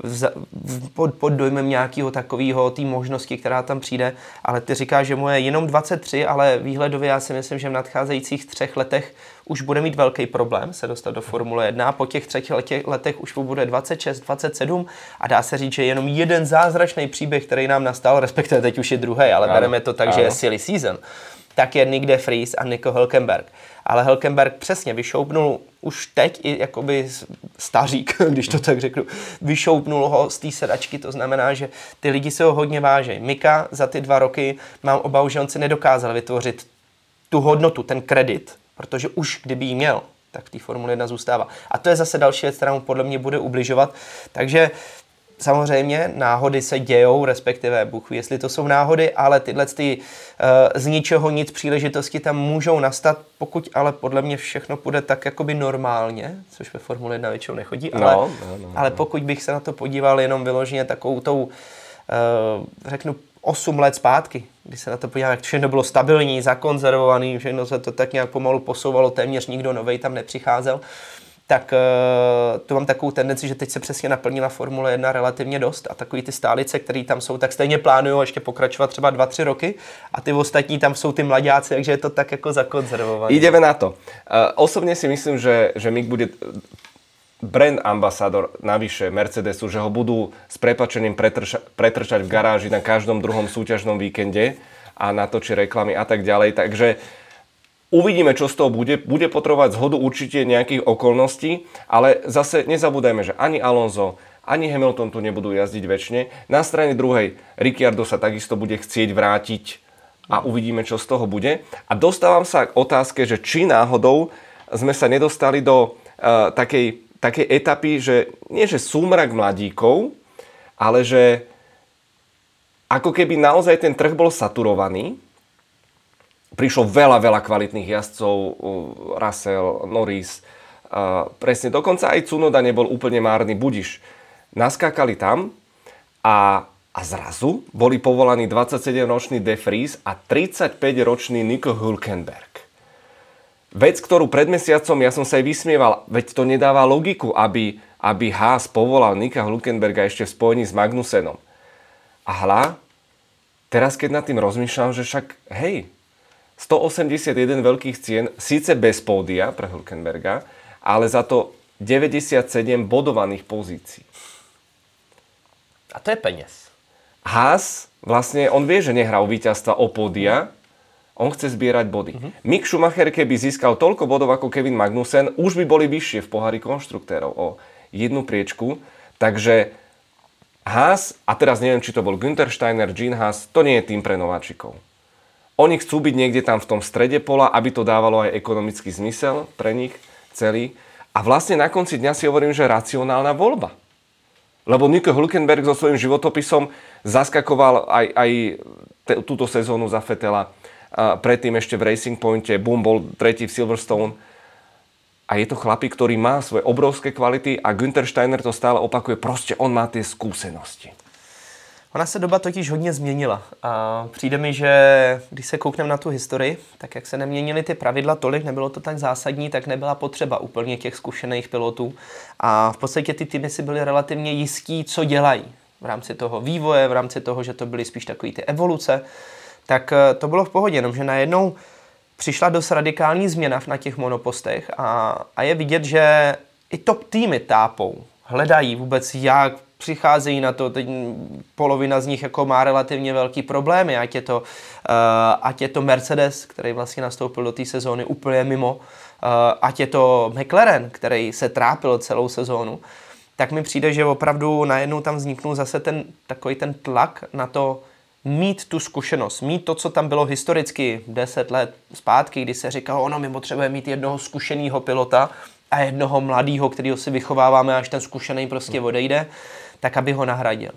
S2: v, v, pod, pod dojmem nějakého takového té možnosti, která tam přijde, ale ty říkáš, že mu je jenom 23, ale výhledově já si myslím, že v nadcházejících třech letech už bude mít velký problém se dostat do Formule 1 a po těch třech letech, letech už mu bude 26, 27 a dá se říct, že jenom jeden zázračný příběh, který nám nastal, respektive teď už je druhý, ale ano, bereme to tak, ano. že je silly season, tak je Nick de Vries a Nico Hülkenberg. Ale Hülkenberg přesně vyšoupnul už teď i jakoby stařík, [LAUGHS] když to tak řeknu, vyšoupnul ho z té sedačky, to znamená, že ty lidi se ho hodně vážejí. Mika za ty dva roky mám obavu, že on si nedokázal vytvořit tu hodnotu, ten kredit, protože už kdyby ji měl, tak v té Formule 1 zůstává. A to je zase další věc, která mu podle mě bude ubližovat. Takže samozřejmě náhody se dějou, respektive Bůh ví, jestli to jsou náhody, ale tyhle ty, uh, z ničeho nic příležitosti tam můžou nastat, pokud ale podle mě všechno půjde tak jakoby normálně, což ve Formule 1 většinou nechodí, no, ale, no, no, no. ale pokud bych se na to podíval jenom vyloženě takovou tou, uh, řeknu, 8 let zpátky, když se na to podívám, jak všechno bylo stabilní, zakonzervovaný, všechno se to tak nějak pomalu posouvalo, téměř nikdo nový tam nepřicházel, tak uh, to mám takovou tendenci, že teď se přesně naplnila Formule 1 relativně dost a takový ty stálice, které tam jsou, tak stejně plánují ještě pokračovat třeba 2-3 roky a ty ostatní tam jsou ty mladáci, takže je to tak jako zakonzervované.
S1: Ideme na to. Uh, osobně si myslím, že, že Mick bude brand ambasador navyše Mercedesu, že ho budú s prepačením pretrša, pretrčať v garáži na každom druhom súťažnom víkende a natočí reklamy a tak ďalej. Takže Uvidíme, čo z toho bude. Bude potrebovať zhodu určite nejakých okolností, ale zase nezabúdajme, že ani Alonso, ani Hamilton tu nebudú jazdiť väčšine. Na strane druhej Ricciardo sa takisto bude chcieť vrátiť a uvidíme, čo z toho bude. A dostávam sa k otázke, že či náhodou sme sa nedostali do uh, takej, takej etapy, že nie že súmrak mladíkov, ale že ako keby naozaj ten trh bol saturovaný prišlo veľa, veľa kvalitných jazdcov, Russell, Norris, presne, dokonca aj Cunoda nebol úplne márny, budiš. Naskákali tam a, a zrazu boli povolaní 27-ročný De Vries a 35-ročný Nico Hülkenberg. vec, ktorú pred mesiacom ja som sa aj vysmieval, veď to nedáva logiku, aby, aby Haas povolal Nika Hülkenberga ešte v spojení s Magnusenom. A hla, teraz keď nad tým rozmýšľam, že však hej, 181 veľkých cien, síce bez pódia pre Hülkenberga, ale za to 97 bodovaných pozícií.
S2: A to je peněz.
S1: Haas, vlastne on vie, že nehrá o víťazstva o pódia, on chce zbierať body. Uh-huh. Mick Schumacher, keby získal toľko bodov ako Kevin Magnussen, už by boli vyššie v pohári konštruktérov o jednu priečku. Takže Haas, a teraz neviem, či to bol Günther Steiner, Gene Haas, to nie je tým pre nováčikov. Oni chcú byť niekde tam v tom strede pola, aby to dávalo aj ekonomický zmysel pre nich celý. A vlastne na konci dňa si hovorím, že racionálna voľba. Lebo Nico Hülkenberg so svojím životopisom zaskakoval aj, aj te, túto sezónu za Fetela a predtým ešte v Racing Pointe, Boom bol tretí v Silverstone. A je to chlapík, ktorý má svoje obrovské kvality a Günther Steiner to stále opakuje, prostě on má ty skúsenosti.
S2: Ona se doba totiž hodně změnila. A přijde mi, že když se koukneme na tu historii, tak jak se neměnily ty pravidla tolik, nebylo to tak zásadní, tak nebyla potřeba úplně těch zkušených pilotů. A v podstatě ty týmy si byly relativně jistí, co dělají. V rámci toho vývoje, v rámci toho, že to byly spíš takové ty evoluce tak eh, to bylo v pohodě, jenomže najednou přišla dost radikální změna na těch monopostech a, a je vidět, že i top týmy tápou, hledají vůbec, jak přicházejí na to, teď polovina z nich jako má relativně velký problémy, ať je to, uh, ať je to Mercedes, který vlastně nastoupil do té sezóny úplně mimo, uh, ať je to McLaren, který se trápil celou sezónu, tak mi přijde, že opravdu najednou tam vzniknul zase ten takový ten tlak na to, mít tu zkušenost, mít to, co tam bylo historicky 10 let zpátky, kdy se říkalo, ono, my potřebujeme mít jednoho zkušeného pilota a jednoho mladého, kterého si vychováváme, až ten zkušený prostě odejde, tak aby ho nahradil.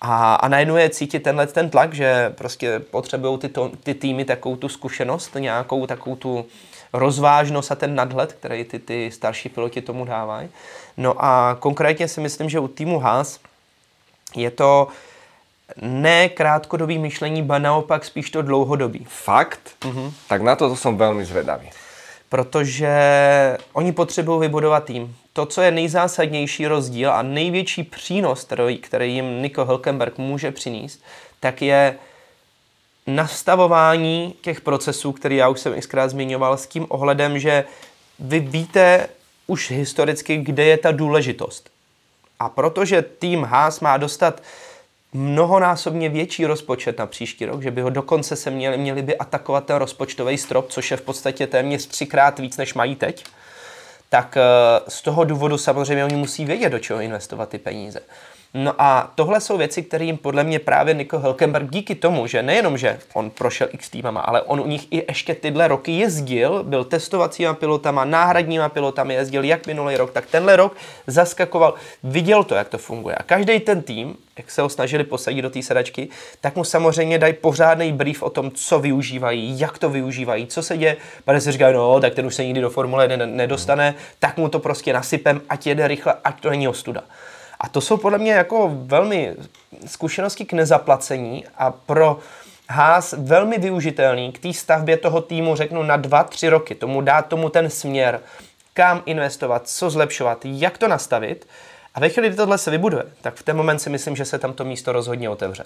S2: A, a najednou je cítit tenhle ten tlak, že prostě potřebují ty, to, ty týmy takovou tu zkušenost, nějakou takovou tu rozvážnost a ten nadhled, který ty, ty starší piloti tomu dávají. No a konkrétně si myslím, že u týmu Haas je to ne krátkodobý myšlení, ba naopak spíš to dlouhodobý.
S1: Fakt? Mm-hmm. Tak na to, to jsem velmi zvedavý.
S2: Protože oni potřebují vybudovat tým. To, co je nejzásadnější rozdíl a největší přínos, který, jim Nico Hülkenberg může přinést, tak je nastavování těch procesů, který já už jsem xkrát zmiňoval, s tím ohledem, že vy víte už historicky, kde je ta důležitost. A protože tým Haas má dostat mnohonásobně větší rozpočet na příští rok, že by ho dokonce se měli, měli by atakovat ten rozpočtový strop, což je v podstatě téměř třikrát víc, než mají teď, tak eh, z toho důvodu samozřejmě oni musí vědět, do čeho investovat ty peníze. No a tohle jsou věci, které jim podle mě právě Nico Hülkenberg díky tomu, že nejenom, že on prošel x týmama, ale on u nich i ještě tyhle roky jezdil, byl testovacíma pilotama, náhradníma pilotami, jezdil jak minulý rok, tak tenhle rok zaskakoval, viděl to, jak to funguje. A každý ten tým, jak se ho snažili posadit do té sedačky, tak mu samozřejmě dají pořádný brief o tom, co využívají, jak to využívají, co se děje. Pane se říká, no, tak ten už se nikdy do Formule 1 nedostane, tak mu to prostě nasypem, ať jede rychle, ať to není ostuda. A to jsou podle mě jako velmi zkušenosti k nezaplacení a pro Haas velmi využitelný k té stavbě toho týmu, řeknu, na dva, tři roky. Tomu dát tomu ten směr, kam investovat, co zlepšovat, jak to nastavit. A ve chvíli, kdy tohle se vybuduje, tak v ten moment si myslím, že se tam to místo rozhodně otevře.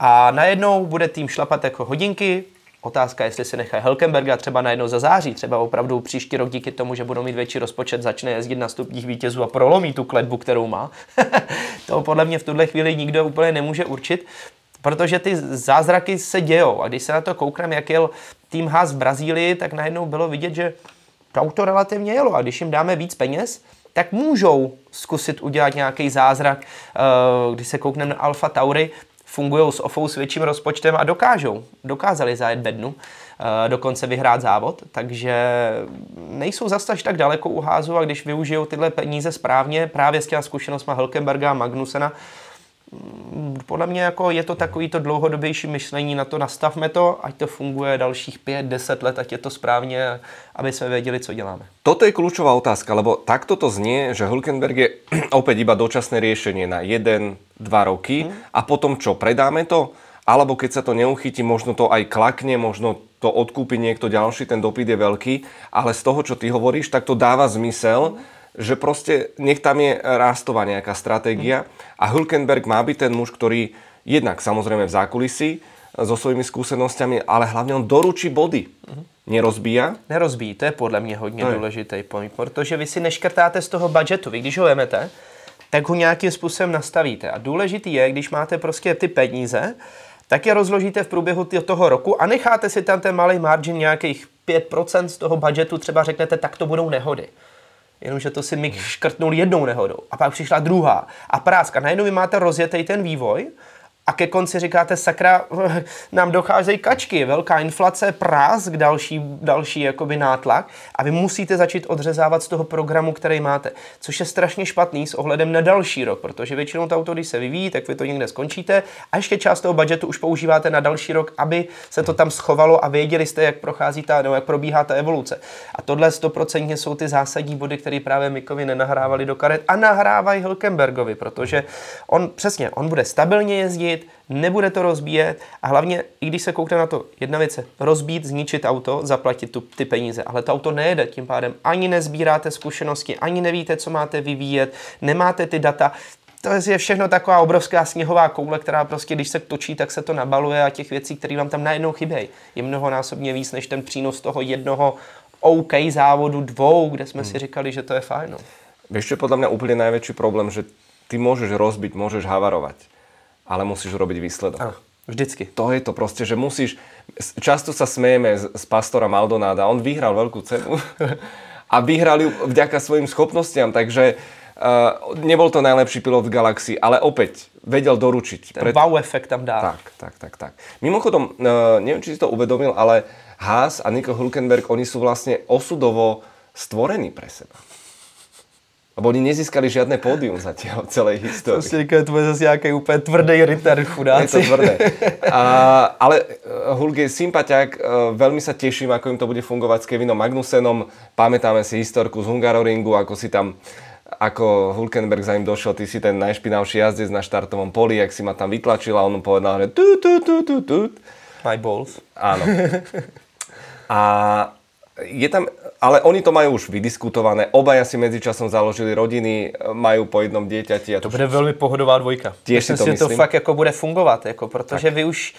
S2: A najednou bude tým šlapat jako hodinky, Otázka, jestli si nechají Helkenberga třeba najednou za září, třeba opravdu příští rok díky tomu, že budou mít větší rozpočet, začne jezdit na stupních vítězů a prolomí tu kletbu, kterou má. [LAUGHS] to podle mě v tuhle chvíli nikdo úplně nemůže určit, protože ty zázraky se dějou. A když se na to koukám, jak jel tým Haas v Brazílii, tak najednou bylo vidět, že to auto relativně jelo. A když jim dáme víc peněz, tak můžou zkusit udělat nějaký zázrak. Eh, když se koukneme na Alfa Tauri, fungují s OFou s větším rozpočtem a dokážou, dokázali zajet bednu, eh, dokonce vyhrát závod, takže nejsou zase až tak daleko u házu a když využijou tyhle peníze správně, právě s těma zkušenostma Helkenberga a Magnusena, podle mě jako je to takový to dlouhodobější myšlení na to, nastavme to, ať to funguje dalších 5-10 let, ať je to správně, aby jsme věděli, co děláme.
S1: Toto je kľúčová otázka, lebo takto to znie, že Hulkenberg je [CLEARS THROAT] opäť iba dočasné riešenie na jeden, dva roky hmm. a potom čo, predáme to? Alebo keď sa to neuchytí, možno to aj klakne, možno to odkúpi niekto ďalší, ten dopyt je veľký, ale z toho, čo ty hovoríš, tak to dáva zmysel, že proste nech tam je rástová nejaká stratégia a Hülkenberg má byť ten muž, ktorý jednak samozrejme v zákulisí so svými skúsenosťami, ale hlavne on doručí body. Nerozbíja?
S2: Nerozbíjí, to je podle mě hodně důležitý point, protože vy si neškrtáte z toho budžetu. Vy když ho vemete, tak ho nějakým způsobem nastavíte. A důležitý je, když máte prostě ty peníze, tak je rozložíte v průběhu toho roku a necháte si tam ten malý margin nějakých 5% z toho budžetu, třeba řeknete, tak to budou nehody. Jenomže to si Mick škrtnul jednou nehodou a pak přišla druhá a práska. Najednou vy máte rozjetý ten vývoj a ke konci říkáte, sakra, [LAUGHS] nám docházejí kačky, velká inflace, prásk, další, další jakoby nátlak. A vy musíte začít odřezávat z toho programu, který máte, což je strašně špatný s ohledem na další rok, protože většinou to auto, když se vyvíjí, tak vy to někde skončíte. A ještě část toho budžetu už používáte na další rok, aby se to tam schovalo a věděli jste, jak prochází ta, nebo jak probíhá ta evoluce. A tohle stoprocentně jsou ty zásadní body, které právě Mikovi nenahrávali do karet a nahrávají Hilkenbergovi, protože on přesně, on bude stabilně jezdit, zničit, nebude to rozbíjet a hlavně, i když se koukne na to, jedna věc je rozbít, zničit auto, zaplatit tu, ty peníze, ale to auto nejede, tím pádem ani nezbíráte zkušenosti, ani nevíte, co máte vyvíjet, nemáte ty data, to je všechno taková obrovská sněhová koule, která prostě, když se točí, tak se to nabaluje a těch věcí, které vám tam najednou chybějí, je mnohonásobně víc než ten přínos toho jednoho OK závodu dvou, kde jsme hmm. si říkali, že to je fajn. No.
S1: Vieš, čo je podľa mňa úplne najväčší problém, že ty môžeš rozbiť, môžeš havarovať ale musíš robiť výsledok. Ano,
S2: vždycky.
S1: To je to proste, že musíš... Často sa smejeme z, z pastora Maldonáda. On vyhral veľkú cenu [LAUGHS] a vyhral ju vďaka svojim schopnostiam, takže uh, nebol to najlepší pilot v galaxii, ale opäť vedel doručiť.
S2: Ten Pred... wow efekt tam dá.
S1: Tak, tak, tak, tak. Mimochodom, uh, neviem, či si to uvedomil, ale Haas a Nico Hulkenberg, oni sú vlastne osudovo stvorení pre seba. Lebo oni nezískali žiadne pódium zatiaľ v celej histórii.
S2: To si říká, to zase nějaký úplně tvrdý ritter, chudáci.
S1: Je to tvrdé. A, ale uh, Hulk je sympatiák, uh, veľmi sa teším, ako im to bude fungovať s Kevinom Magnusenom. Pamätáme si historku z Hungaroringu, ako si tam ako Hulkenberg za ním došiel, ty si ten najšpinavší jazdec na štartovom poli, jak si ma tam vytlačil a on mu povedal, že tu, tu, tu, tu, tu.
S2: My balls.
S1: Áno. [LAUGHS] A je tam, ale oni to majú už vydiskutované, obaja si medzičasom založili rodiny, majú po jednom dieťati. A
S2: to, to bude veľmi pohodová dvojka.
S1: Tiež si to
S2: myslím. to fakt jako bude fungovat, jako, protože tak. vy už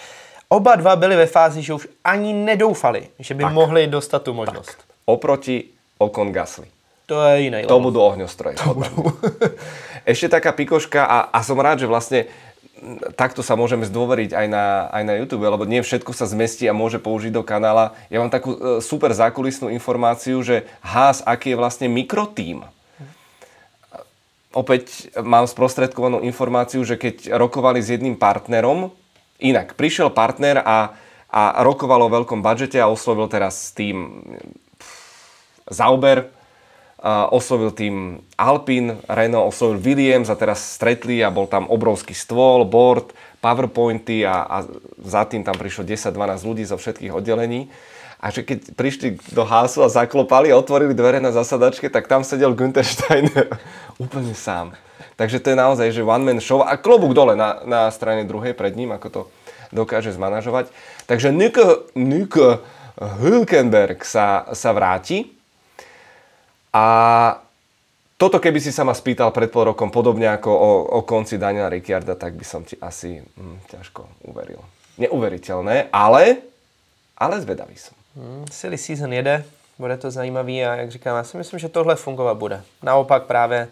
S2: oba dva byli ve fázi, že už ani nedoufali, že by tak. mohli dostat tu možnost. Tak.
S1: Oproti Okon Gasly.
S2: To je jiný.
S1: To budú ohňostroje. To budú. Ešte taká pikoška a, a som rád, že vlastne takto sa môžeme zdôveriť aj na, aj na YouTube, lebo nie všetko sa zmestí a môže použiť do kanála. Ja mám takú e, super zákulisnú informáciu, že Haas, aký je vlastne mikrotým. Opäť mám sprostredkovanú informáciu, že keď rokovali s jedným partnerom, inak, prišiel partner a, a rokovalo o veľkom budžete a oslovil teraz tým Zauber, oslovil tým Alpine, Renault oslovil Williams a teraz stretli a bol tam obrovský stôl, board, powerpointy a, a za tým tam prišlo 10-12 ľudí zo všetkých oddelení. A že keď prišli do hásu a zaklopali a otvorili dvere na zasadačke, tak tam sedel Günther Steiner [LAUGHS] úplne sám. Takže to je naozaj, že one man show a klobúk dole na, na strane druhej pred ním, ako to dokáže zmanažovať. Takže Nico, Nico Hülkenberg sa, sa vráti a toto keby si sa ma spýtal pred pol rokom, podobne ako o, o konci Daniela Ricciarda, tak by som ti asi hm, ťažko uveril. Neuveriteľné, ale, ale zvedavý som.
S2: Hmm, silly season jede, bude to zajímavý a jak říkám, já si myslím, že tohle fungovat bude. Naopak právě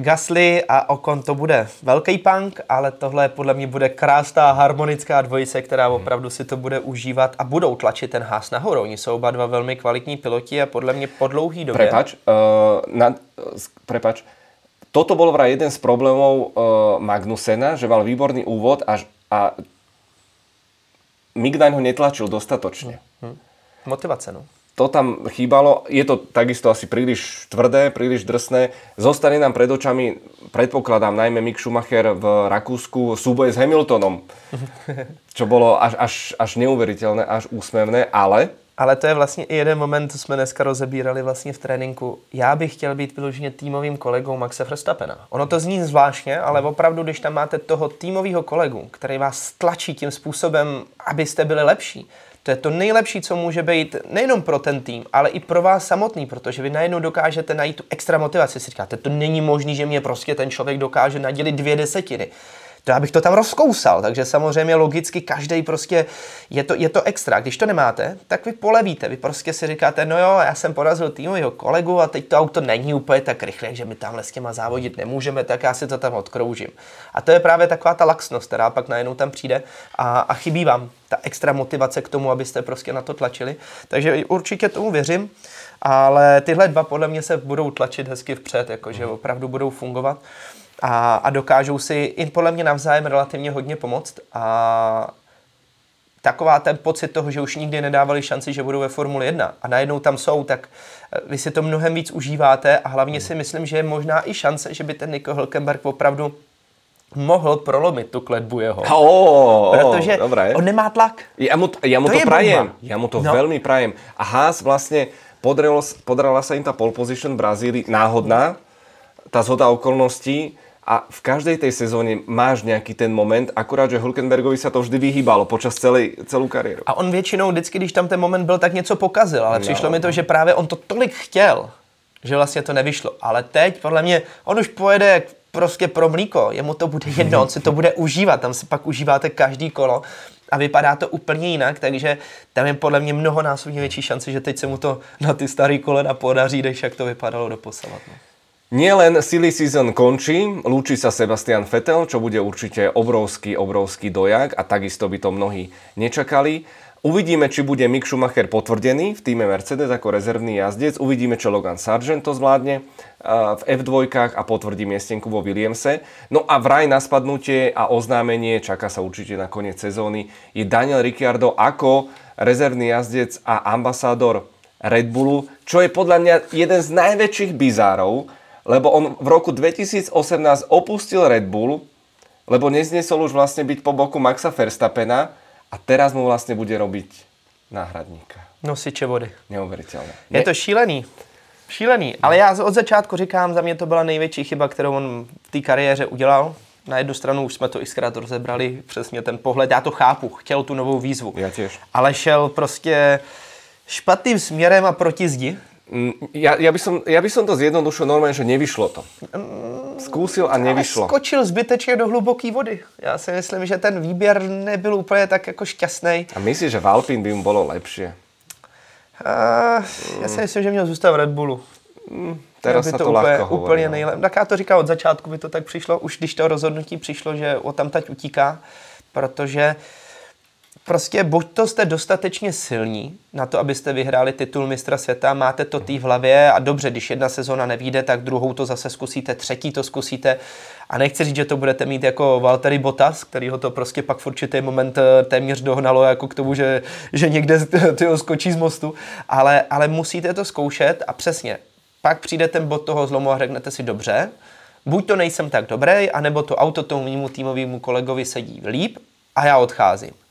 S2: Gasly a Okon to bude velký punk, ale tohle podle mě bude krásná harmonická dvojice, která hmm. opravdu si to bude užívat a budou tlačit ten hás nahoru. Oni jsou oba dva velmi kvalitní piloti a podle mě po dlouhý době...
S1: Prepač, uh, na, prepač, toto bol vraj jeden z problémov uh, Magnusena, že mal výborný úvod až, a Migdaň ho netlačil dostatočne. Hmm.
S2: Motivace, no
S1: to tam chýbalo. Je to takisto asi príliš tvrdé, príliš drsné. Zostane nám pred očami, predpokladám, najmä Mick Schumacher v Rakúsku súboje s Hamiltonom, [LAUGHS] čo bolo až, až, až neuveriteľné, až úsmevné, ale
S2: Ale to je vlastně i jeden moment, co jsme dneska rozebírali vlastně v tréninku. Já bych chtěl být vyloženě týmovým kolegou Maxe Verstappena. Ono to zní zvláštně, ale opravdu, když tam máte toho týmového kolegu, který vás tlačí tím způsobem, abyste byli lepší, to je to nejlepší, co může být nejenom pro ten tým, ale i pro vás samotný, protože vy najednou dokážete najít tu extra motivaci. Si říkáte, to není možné, že mě prostě ten člověk dokáže nadělit dvě desetiny to já bych to tam rozkousal, takže samozřejmě logicky každý prostě je to, je to extra. Když to nemáte, tak vy polevíte, vy prostě si říkáte, no jo, já jsem porazil týmového kolegu a teď to auto není úplně tak rychle, že my tamhle s těma závodit nemůžeme, tak já si to tam odkroužím. A to je právě taková ta laxnost, která pak najednou tam přijde a, a chybí vám ta extra motivace k tomu, abyste prostě na to tlačili. Takže určitě tomu věřím, ale tyhle dva podle mě se budou tlačit hezky vpřed, jakože opravdu budou fungovat a, a dokážou si i podle mě navzájem relativně hodně pomoct a taková ten pocit toho, že už nikdy nedávali šanci, že budou ve Formuli 1 a najednou tam jsou, tak eh, vy si to mnohem víc užíváte a hlavně si myslím, že je možná i šance, že by ten Nico Hülkenberg opravdu mohl prolomit tu kletbu jeho.
S1: Oh,
S2: protože
S1: dobré.
S2: on nemá tlak.
S1: Ja mu, ja mu to,
S2: To
S1: to
S2: je
S1: prajem.
S2: bomba.
S1: Ja mu to
S2: No.
S1: veľmi prajem. A Haas vlastne podarilo, podarila sa im tá pole position v Brazílii náhodná, tá zhoda okolností a v každej tej sezóne máš nejaký ten moment, akurát, že Hulkenbergovi sa to vždy vyhýbalo počas celej, celú kariéru.
S2: A on většinou vždycky, když tam ten moment byl, tak něco pokazil, ale přišlo mi to, že právě on to tolik chtěl, že vlastně to nevyšlo. Ale teď, podle mě, on už pojede prostě pro mlíko, jemu to bude jedno, on si to bude užívat, tam si pak užíváte každý kolo a vypadá to úplně jinak, takže tam je podle mě mnohonásobně větší šance, že teď se mu to na ty staré kolena podaří, než jak to vypadalo do posavat. No.
S1: Nielen silly season končí, lúči sa Sebastian Vettel, čo bude určite obrovský, obrovský dojak a takisto by to mnohí nečakali. Uvidíme, či bude Mick Schumacher potvrdený v týme Mercedes ako rezervný jazdec. Uvidíme, čo Logan Sargent to zvládne v F2 a potvrdí miestenku vo Williamse. No a vraj na spadnutie a oznámenie, čaká sa určite na koniec sezóny, je Daniel Ricciardo ako rezervný jazdec a ambasádor Red Bullu, čo je podľa mňa jeden z najväčších bizárov, lebo on v roku 2018 opustil Red Bull, lebo neznesol už vlastne byť po boku Maxa Verstappena a teraz mu vlastne bude robiť náhradníka.
S2: Nosiče vody.
S1: Neuveriteľné.
S2: Je to šílený. Šílený. Ale já od začátku říkám, za mě to byla největší chyba, kterou on v té kariéře udělal. Na jednu stranu už jsme to xkrát rozebrali, přesně ten pohled, já to chápu, chtěl tu novou výzvu.
S1: Ja tiež.
S2: Ale šel prostě špatným směrem a proti zdi.
S1: Mm, Ja, ja, by som, ja by som to zjednodušil normálne, že nevyšlo to. Skúsil a
S2: A
S1: nevyšlo.
S2: skočil zbytečně do hluboké vody. Já si myslím, že ten výběr nebyl úplně tak jako šťastný.
S1: A myslíš, že v Alpine by mu bolo lepšie?
S2: A já si myslím, že měl zůstat v Red Bullu.
S1: Teraz
S2: by to,
S1: to
S2: úplně,
S1: hovorí.
S2: úplně
S1: no.
S2: Tak já to říkal od začátku, by to tak přišlo, už když to rozhodnutí přišlo, že o tam tať utíká, protože prostě buď to jste dostatečně silní na to, abyste vyhráli titul mistra světa, máte to tý v hlavě a dobře, když jedna sezóna nevíde, tak druhou to zase zkusíte, třetí to zkusíte a nechci říct, že to budete mít jako Valtteri Bottas, který ho to prostě pak v určitý moment eh, téměř dohnalo jako k tomu, že, že někde [LAUGHS] tyho skočí z mostu, ale, ale musíte to zkoušet a přesně, pak přijde ten bod toho zlomu a řeknete si dobře, buď to nejsem tak dobrý, anebo to auto tomu mému týmovému kolegovi sedí líp a já odcházím.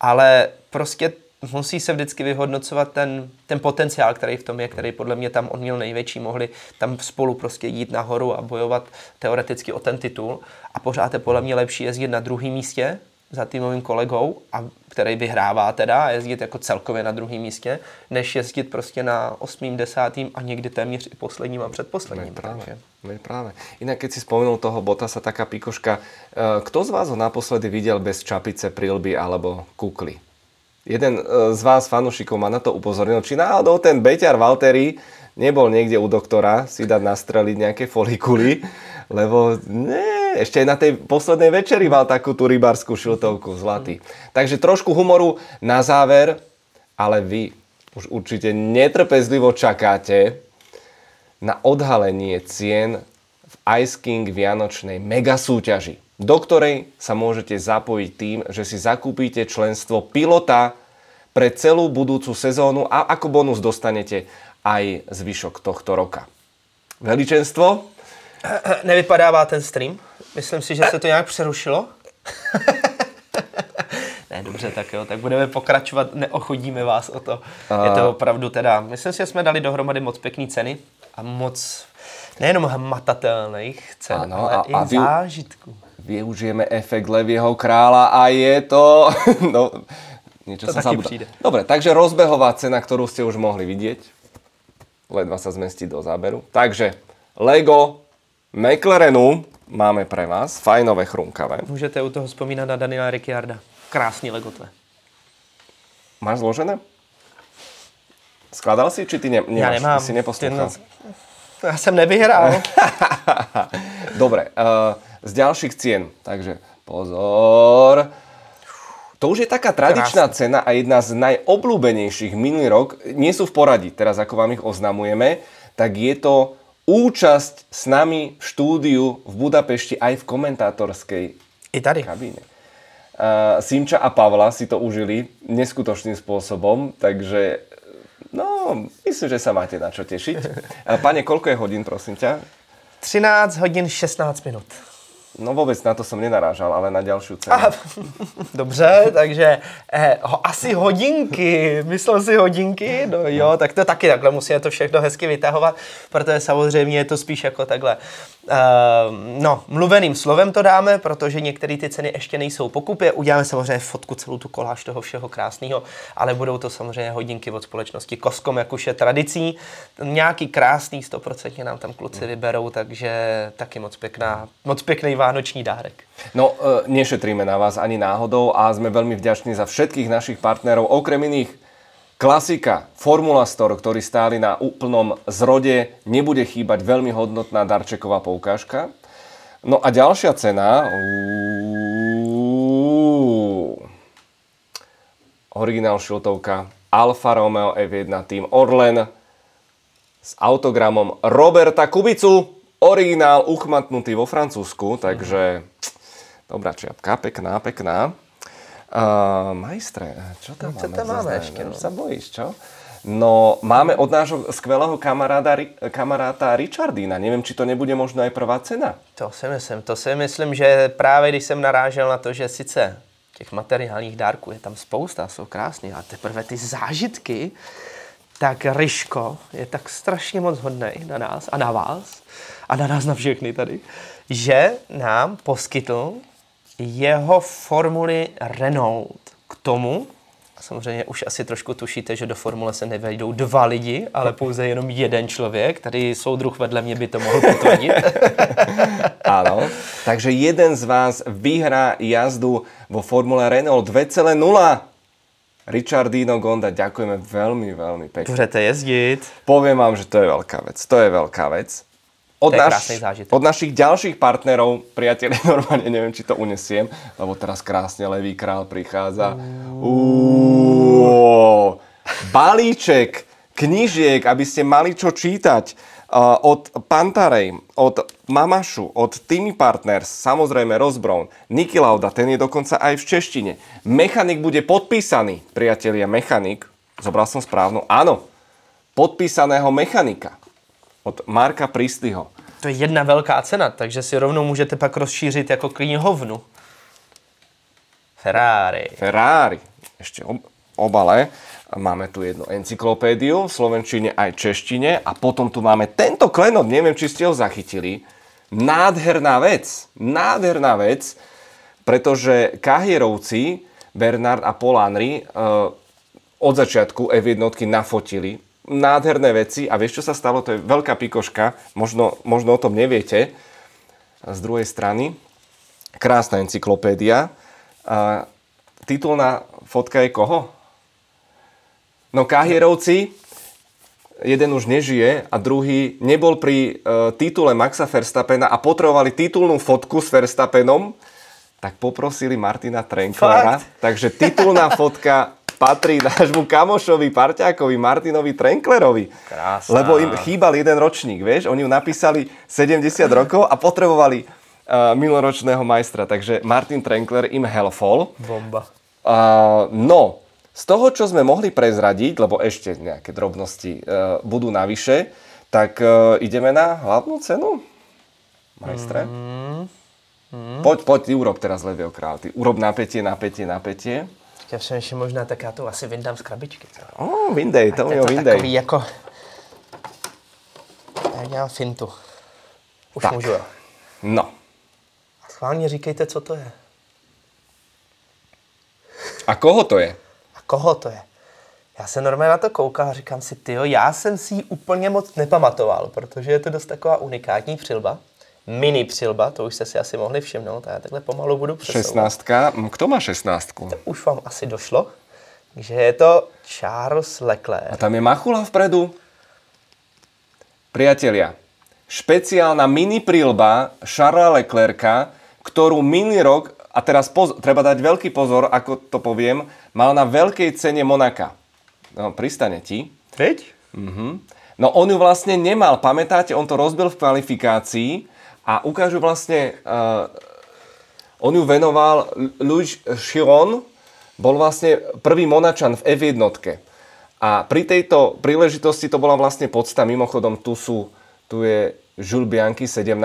S2: Ale prostě musí se vždycky vyhodnocovat ten, ten potenciál, který v tom je, který podle mě tam on měl největší, mohli tam spolu prostě jít nahoru a bojovat teoreticky o ten titul. A pořád je podle mě lepší jezdit na druhém místě za týmovým kolegou, a, který vyhrává teda a jezdit jako celkově na druhém místě, než jezdit prostě na osmým, desátým a někdy téměř i posledním a předposledním.
S1: No práve,
S2: takže-
S1: práve. Inak keď si spomenul toho Botasa, taká pikoška, eh, kto z vás ho naposledy videl bez čapice, prilby alebo kukly? Jeden eh, z vás, fanúšikov, ma na to upozornil, či náhodou ten Beťar Valtteri nebol niekde u doktora si dať nastreliť nejaké folikuly, lebo ne, ešte aj na tej poslednej večeri mal takú tú rybárskú šiltovku, zlatý. Takže trošku humoru na záver, ale vy už určite netrpezlivo čakáte na odhalenie cien v Ice King Vianočnej mega súťaži, do ktorej sa môžete zapojiť tým, že si zakúpite členstvo pilota pre celú budúcu sezónu a ako bonus dostanete aj zvyšok tohto roka. Veličenstvo? [CLEARS THROAT]
S2: Nevypadává ten stream. Myslím si, že se to nějak přerušilo. [LAUGHS] ne, dobře, tak jo, tak budeme pokračovat, neochodíme vás o to. Je to opravdu teda, myslím si, že jsme dali dohromady moc pěkné ceny a moc nejenom hmatatelných cen, ano, ale a, i a vy, zážitků.
S1: Využijeme efekt levieho krála a je to... [LAUGHS] no, niečo
S2: to
S1: sa
S2: přijde.
S1: Dobre, takže rozbehová cena, ktorú ste už mohli vidieť. Ledva sa zmestí do záberu. Takže Lego McLarenu máme pre vás. Fajnové, chrumkavé.
S2: Můžete u toho vzpomínat na Daniela Ricciarda. Krásný Lego tvé.
S1: Máš zložené? Skladal si, či ty ne, nemáš?
S2: Já nemám.
S1: Ty si neposlouchal?
S2: Já jsem nevyhrál. [LAUGHS]
S1: Dobre, uh, z ďalších cien, takže pozor. To už je taká tradičná Krásne. cena a jedna z najobľúbenejších minulý rok. Nie sú v poradí, teraz ako vám ich oznamujeme, tak je to účasť s nami v štúdiu v Budapešti aj v komentátorskej
S2: I tady.
S1: kabíne. Uh, Simča a Pavla si to užili neskutočným spôsobom, takže no, myslím, že sa máte na čo tešiť. [LAUGHS] Pane, koľko je hodín, prosím ťa?
S2: 13 hodin 16 minut.
S1: No vůbec na to jsem nenarážal, ale na další cenu. Aha, [LAUGHS]
S2: dobře, takže eh, ho, asi hodinky, myslel si hodinky, no jo, tak to taky takhle musíme to všechno hezky vytahovat, protože samozřejmě je to spíš jako takhle no, mluveným slovem to dáme, protože některé ty ceny ještě nejsou pokupě. Uděláme samozřejmě fotku, celou tu koláž toho všeho krásného, ale budou to samozřejmě hodinky od společnosti Koskom, jak už je tradicí. Nějaký krásný 100% nám tam kluci vyberou, takže taky moc pěkná, moc pěkný vánoční dárek.
S1: No, uh, nešetríme na vás ani náhodou a jsme velmi vďační za všetkých našich partnerov, okrem iných Klasika, Formula Store, ktorý stáli na úplnom zrode, nebude chýbať veľmi hodnotná darčeková poukážka. No a ďalšia cena... Originál šiltovka Alfa Romeo F1 Team Orlen s autogramom Roberta Kubicu. Originál uchmatnutý vo Francúzsku, takže dobrá čiapka, pekná, pekná. Uh, majstre, čo tam no, máme?
S2: Čo tam máme ešte?
S1: No? sa bojíš, čo? No, máme od nášho skvelého kamaráda, kamaráta Richardina. Nevím, či to nebude možno aj prvá cena.
S2: To si myslím. To si myslím, že právě když jsem narážel na to, že sice těch materiálních dárků je tam spousta, jsou krásné, a teprve ty zážitky, tak Ryško je tak strašně moc hodný na nás a na vás a na nás na všechny tady, že nám poskytl jeho formuly Renault k tomu, samozřejmě už asi trošku tušíte, že do formule se nevejdou dva lidi, ale pouze jenom jeden člověk. Tady soudruh vedle mě by to mohl potvrdit. [LAUGHS]
S1: ano, takže jeden z vás vyhrá jazdu vo formule Renault 2.0. Richardino Gonda, ďakujeme veľmi, veľmi pekne.
S2: Budete jezdit.
S1: Poviem vám, že to je veľká vec. To je veľká vec od, naš, od našich ďalších partnerov, priateľe, [LAUGHS] normálne neviem, či to unesiem, lebo teraz krásne Levý král prichádza. Uú, balíček knižiek, aby ste mali čo čítať uh, od Pantarej, od Mamašu, od Timmy Partners, samozrejme Rozbrown, Niki Lauda, ten je dokonca aj v češtine. Mechanik bude podpísaný, priatelia, mechanik, zobral som správnu, áno, podpísaného mechanika od Marka Pristyho.
S2: To je jedna velká cena, takže si rovnou můžete pak rozšířit jako knihovnu. Ferrari.
S1: Ferrari. Ešte obale. Máme tu jednu encyklopédiu v slovenčine aj češtine a potom tu máme tento klenot, neviem, či ste ho zachytili. Nádherná vec, nádherná vec, pretože Kahierovci, Bernard a Polanri, uh, od začiatku F1 nafotili nádherné veci a vieš, čo sa stalo? To je veľká pikoška, možno, možno o tom neviete. Z druhej strany, krásna encyklopédia. A titulná fotka je koho? No Kahierovci, jeden už nežije a druhý nebol pri uh, titule Maxa Verstappena a potrebovali titulnú fotku s Verstappenom, tak poprosili Martina Trenklera. Takže titulná fotka patrí nášmu kamošovi, parťákovi, Martinovi Trenklerovi.
S2: Krásna.
S1: Lebo im chýbal jeden ročník, vieš? Oni ju napísali 70 rokov a potrebovali uh, miloročného majstra. Takže Martin Trenkler im helfol.
S2: Bomba.
S1: Uh, no, z toho, čo sme mohli prezradiť, lebo ešte nejaké drobnosti uh, budú navyše, tak uh, ideme na hlavnú cenu? Majstre? Mm. Mm. Poď, poď, ty urob teraz Levio Král. Ty urob napätie, napätie, napätie.
S2: Já přemýšlím možná, tak já to asi vyndám z krabičky. Co?
S1: O, vyndej, to
S2: to
S1: ho
S2: takový
S1: vyndej.
S2: jako... Já dělám fintu. Už
S1: Tak.
S2: můžu, jo.
S1: No.
S2: Schválně říkejte, co to je.
S1: A koho to je?
S2: A koho to je? Já se normálně na to koukám a říkám si, tyjo, já jsem si ji úplně moc nepamatoval, protože je to dost taková unikátní přilba. Mini přilba, to už jste si asi mohli všimnout, a já takhle pomalu budu přesouvat.
S1: 16. Hm, Kto má 16?
S2: Už vám asi došlo, že je to Charles Leclerc.
S1: A tam je Machula vpredu. Priatelia, špeciálna mini prílba Charlesa Leclerca, ktorú minulý rok, a teraz poz, treba dať veľký pozor, ako to poviem, mal na veľkej cene Monaka. No, pristane ti.
S2: Viď?
S1: No on ju vlastne nemal, pamätáte, on to rozbil v kvalifikácii a ukážu vlastne, uh, on ju venoval, Louis Chiron bol vlastne prvý Monačan v F1. A pri tejto príležitosti to bola vlastne podsta, mimochodom tu sú, tu je Jules Bianchi 17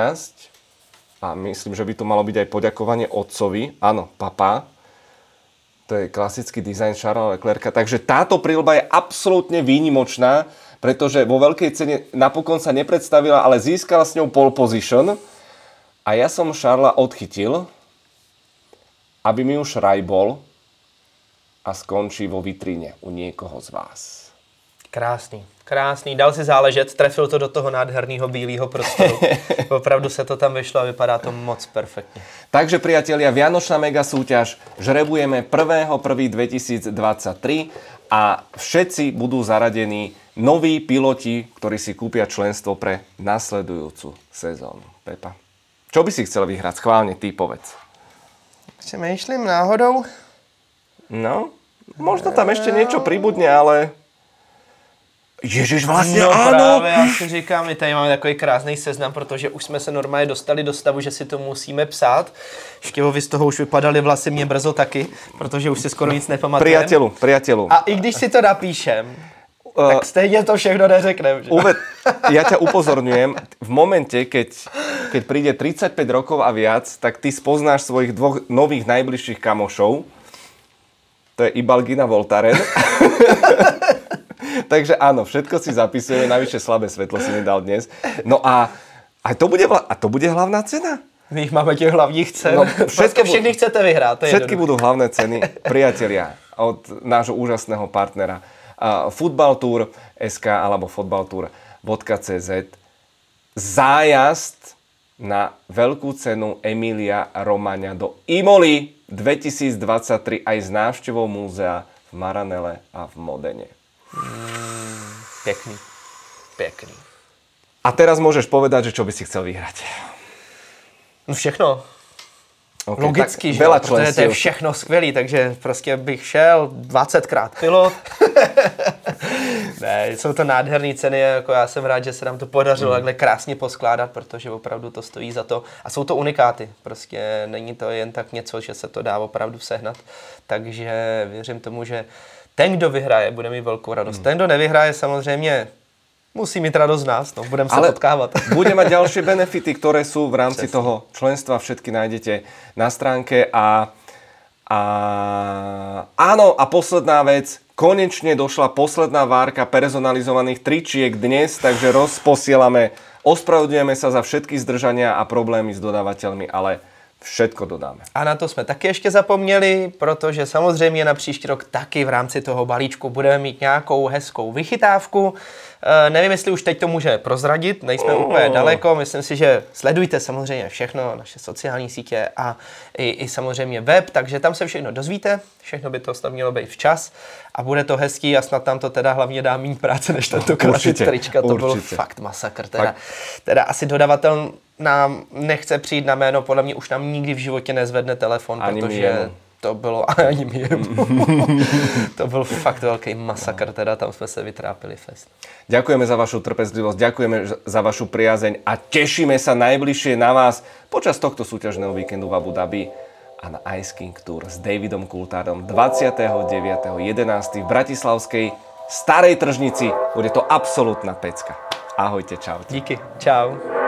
S1: a myslím, že by tu malo byť aj poďakovanie otcovi, áno, papa, to je klasický dizajn Charlesa Leclerca. Takže táto prílba je absolútne výnimočná, pretože vo veľkej cene napokon sa nepredstavila, ale získala s ňou pole position. A ja som Charlesa odchytil, aby mi už raj bol a skončí vo vitríne u niekoho z vás.
S2: Krásný, krásný. Dal si záležet, trefil to do toho nádherného bílého prostoru. [LAUGHS] Opravdu se to tam vyšlo a vypadá to moc perfektně.
S1: Takže priatelia, Vianočná mega súťaž žrebujeme 1.1.2023 a všetci budú zaradení noví piloti, ktorí si kúpia členstvo pre nasledujúcu sezónu. Pepa, čo by si chcel vyhrať? Schválne, ty povedz.
S2: Přemýšlím náhodou.
S1: No, možno tam ešte niečo pribudne, ale... Ježiš, vlastne
S2: No
S1: áno!
S2: právě, já si říkám, my tady máme takový krásný seznam, protože už jsme se normálně dostali do stavu, že si to musíme psát. Štěvovi z toho už vypadaly vlasy, mě brzo taky, protože už si skoro nic nepamatujeme.
S1: Priateľu, priateľu.
S2: A i když si to napíšem,
S1: Uh,
S2: tak stejně to všechno neřekneme. Že?
S1: Uved, ja ťa upozorňujem, v momente, keď, keď príde 35 rokov a viac, tak ty spoznáš svojich dvoch nových najbližších kamošov. To je Ibalgina Voltaren. [LAUGHS] Takže áno, všetko si zapisujeme, navyše slabé svetlo si mi dal dnes. No a, a, to, bude, a to bude hlavná cena?
S2: My máme těch hlavních cen.
S1: No, [LAUGHS] všetko bu-
S2: všechny chcete vyhrát. To je
S1: Všetky
S2: jednoduché.
S1: budú hlavné ceny, [LAUGHS] priatelia, od nášho úžasného partnera. Uh, Football Tour SK alebo footballtour.cz Zájazd na veľkú cenu Emilia Romagna do Imoli 2023 aj s návštevou múzea v Maranele a v Modene.
S2: Pěkný. Pěkný.
S1: A teraz môžeš povedať, že čo by si chcel vyhrať.
S2: No všechno.
S1: Okay,
S2: Logicky, že jo, protože to je všechno skvělý, takže prostě bych šel 20krát pilot. [LAUGHS] ne, jsou to nádherné ceny, jako já jsem rád, že se nám to podařilo
S1: Hmm.
S2: takhle krásně poskládat, protože opravdu to stojí za to. A jsou to unikáty, prostě není to jen tak něco, že se to dá opravdu sehnat. Takže věřím tomu, že ten, kdo vyhraje, bude mít velkou radost.
S1: Hmm.
S2: Ten, kdo nevyhraje, samozřejmě musí mít radost z nás, no, budeme se potkávat. [LAUGHS]
S1: bude mať ďalšie [LAUGHS] benefity, ktoré sú v rámci toho členstva. Všetky nájdete na stránke. A, a áno, a posledná vec. Konečne došla posledná várka personalizovaných tričiek dnes, takže rozposielame. Ospravedlňujeme sa za všetky zdržania a problémy s dodávateľmi, ale všetko dodáme.
S2: A na to jsme taky ještě zapomněli, protože samozřejmě na příští rok taky v rámci toho balíčku budeme mít nějakou hezkou vychytávku. E, nevím, jestli už teď to může prozradit, nejsme
S1: Oh.
S2: úplně daleko. Myslím si, že sledujte samozřejmě všechno, naše sociální sítě a i, i samozřejmě web, takže tam se všechno dozvíte. Všechno by to snad mělo být včas a bude to hezký a snad tam to teda hlavně dá méně práce než tentokrát ty trička. To byl
S1: určitě.
S2: fakt masakr. Teda, teda asi dodavatel nám nechce přijít na jméno, podle mě už nám nikdy v životě nezvedne telefon,
S1: Ani
S2: protože. To bylo [LAUGHS] ani jemu. [LAUGHS] to byl fakt velký masakr, teda tam jsme se vytrápili fest.
S1: Ďakujeme za vašu trpezlivosť, ďakujeme ž- za vašu priazeň a tešíme sa najbližšie na vás počas tohto súťažného víkendu v Abu Dhabi a na Ice King Tour s Davidom Kultárom 29.11. v Bratislavskej Starej tržnici. Bude to absolútna pecka. Ahojte, čaute.
S2: Díky, čau.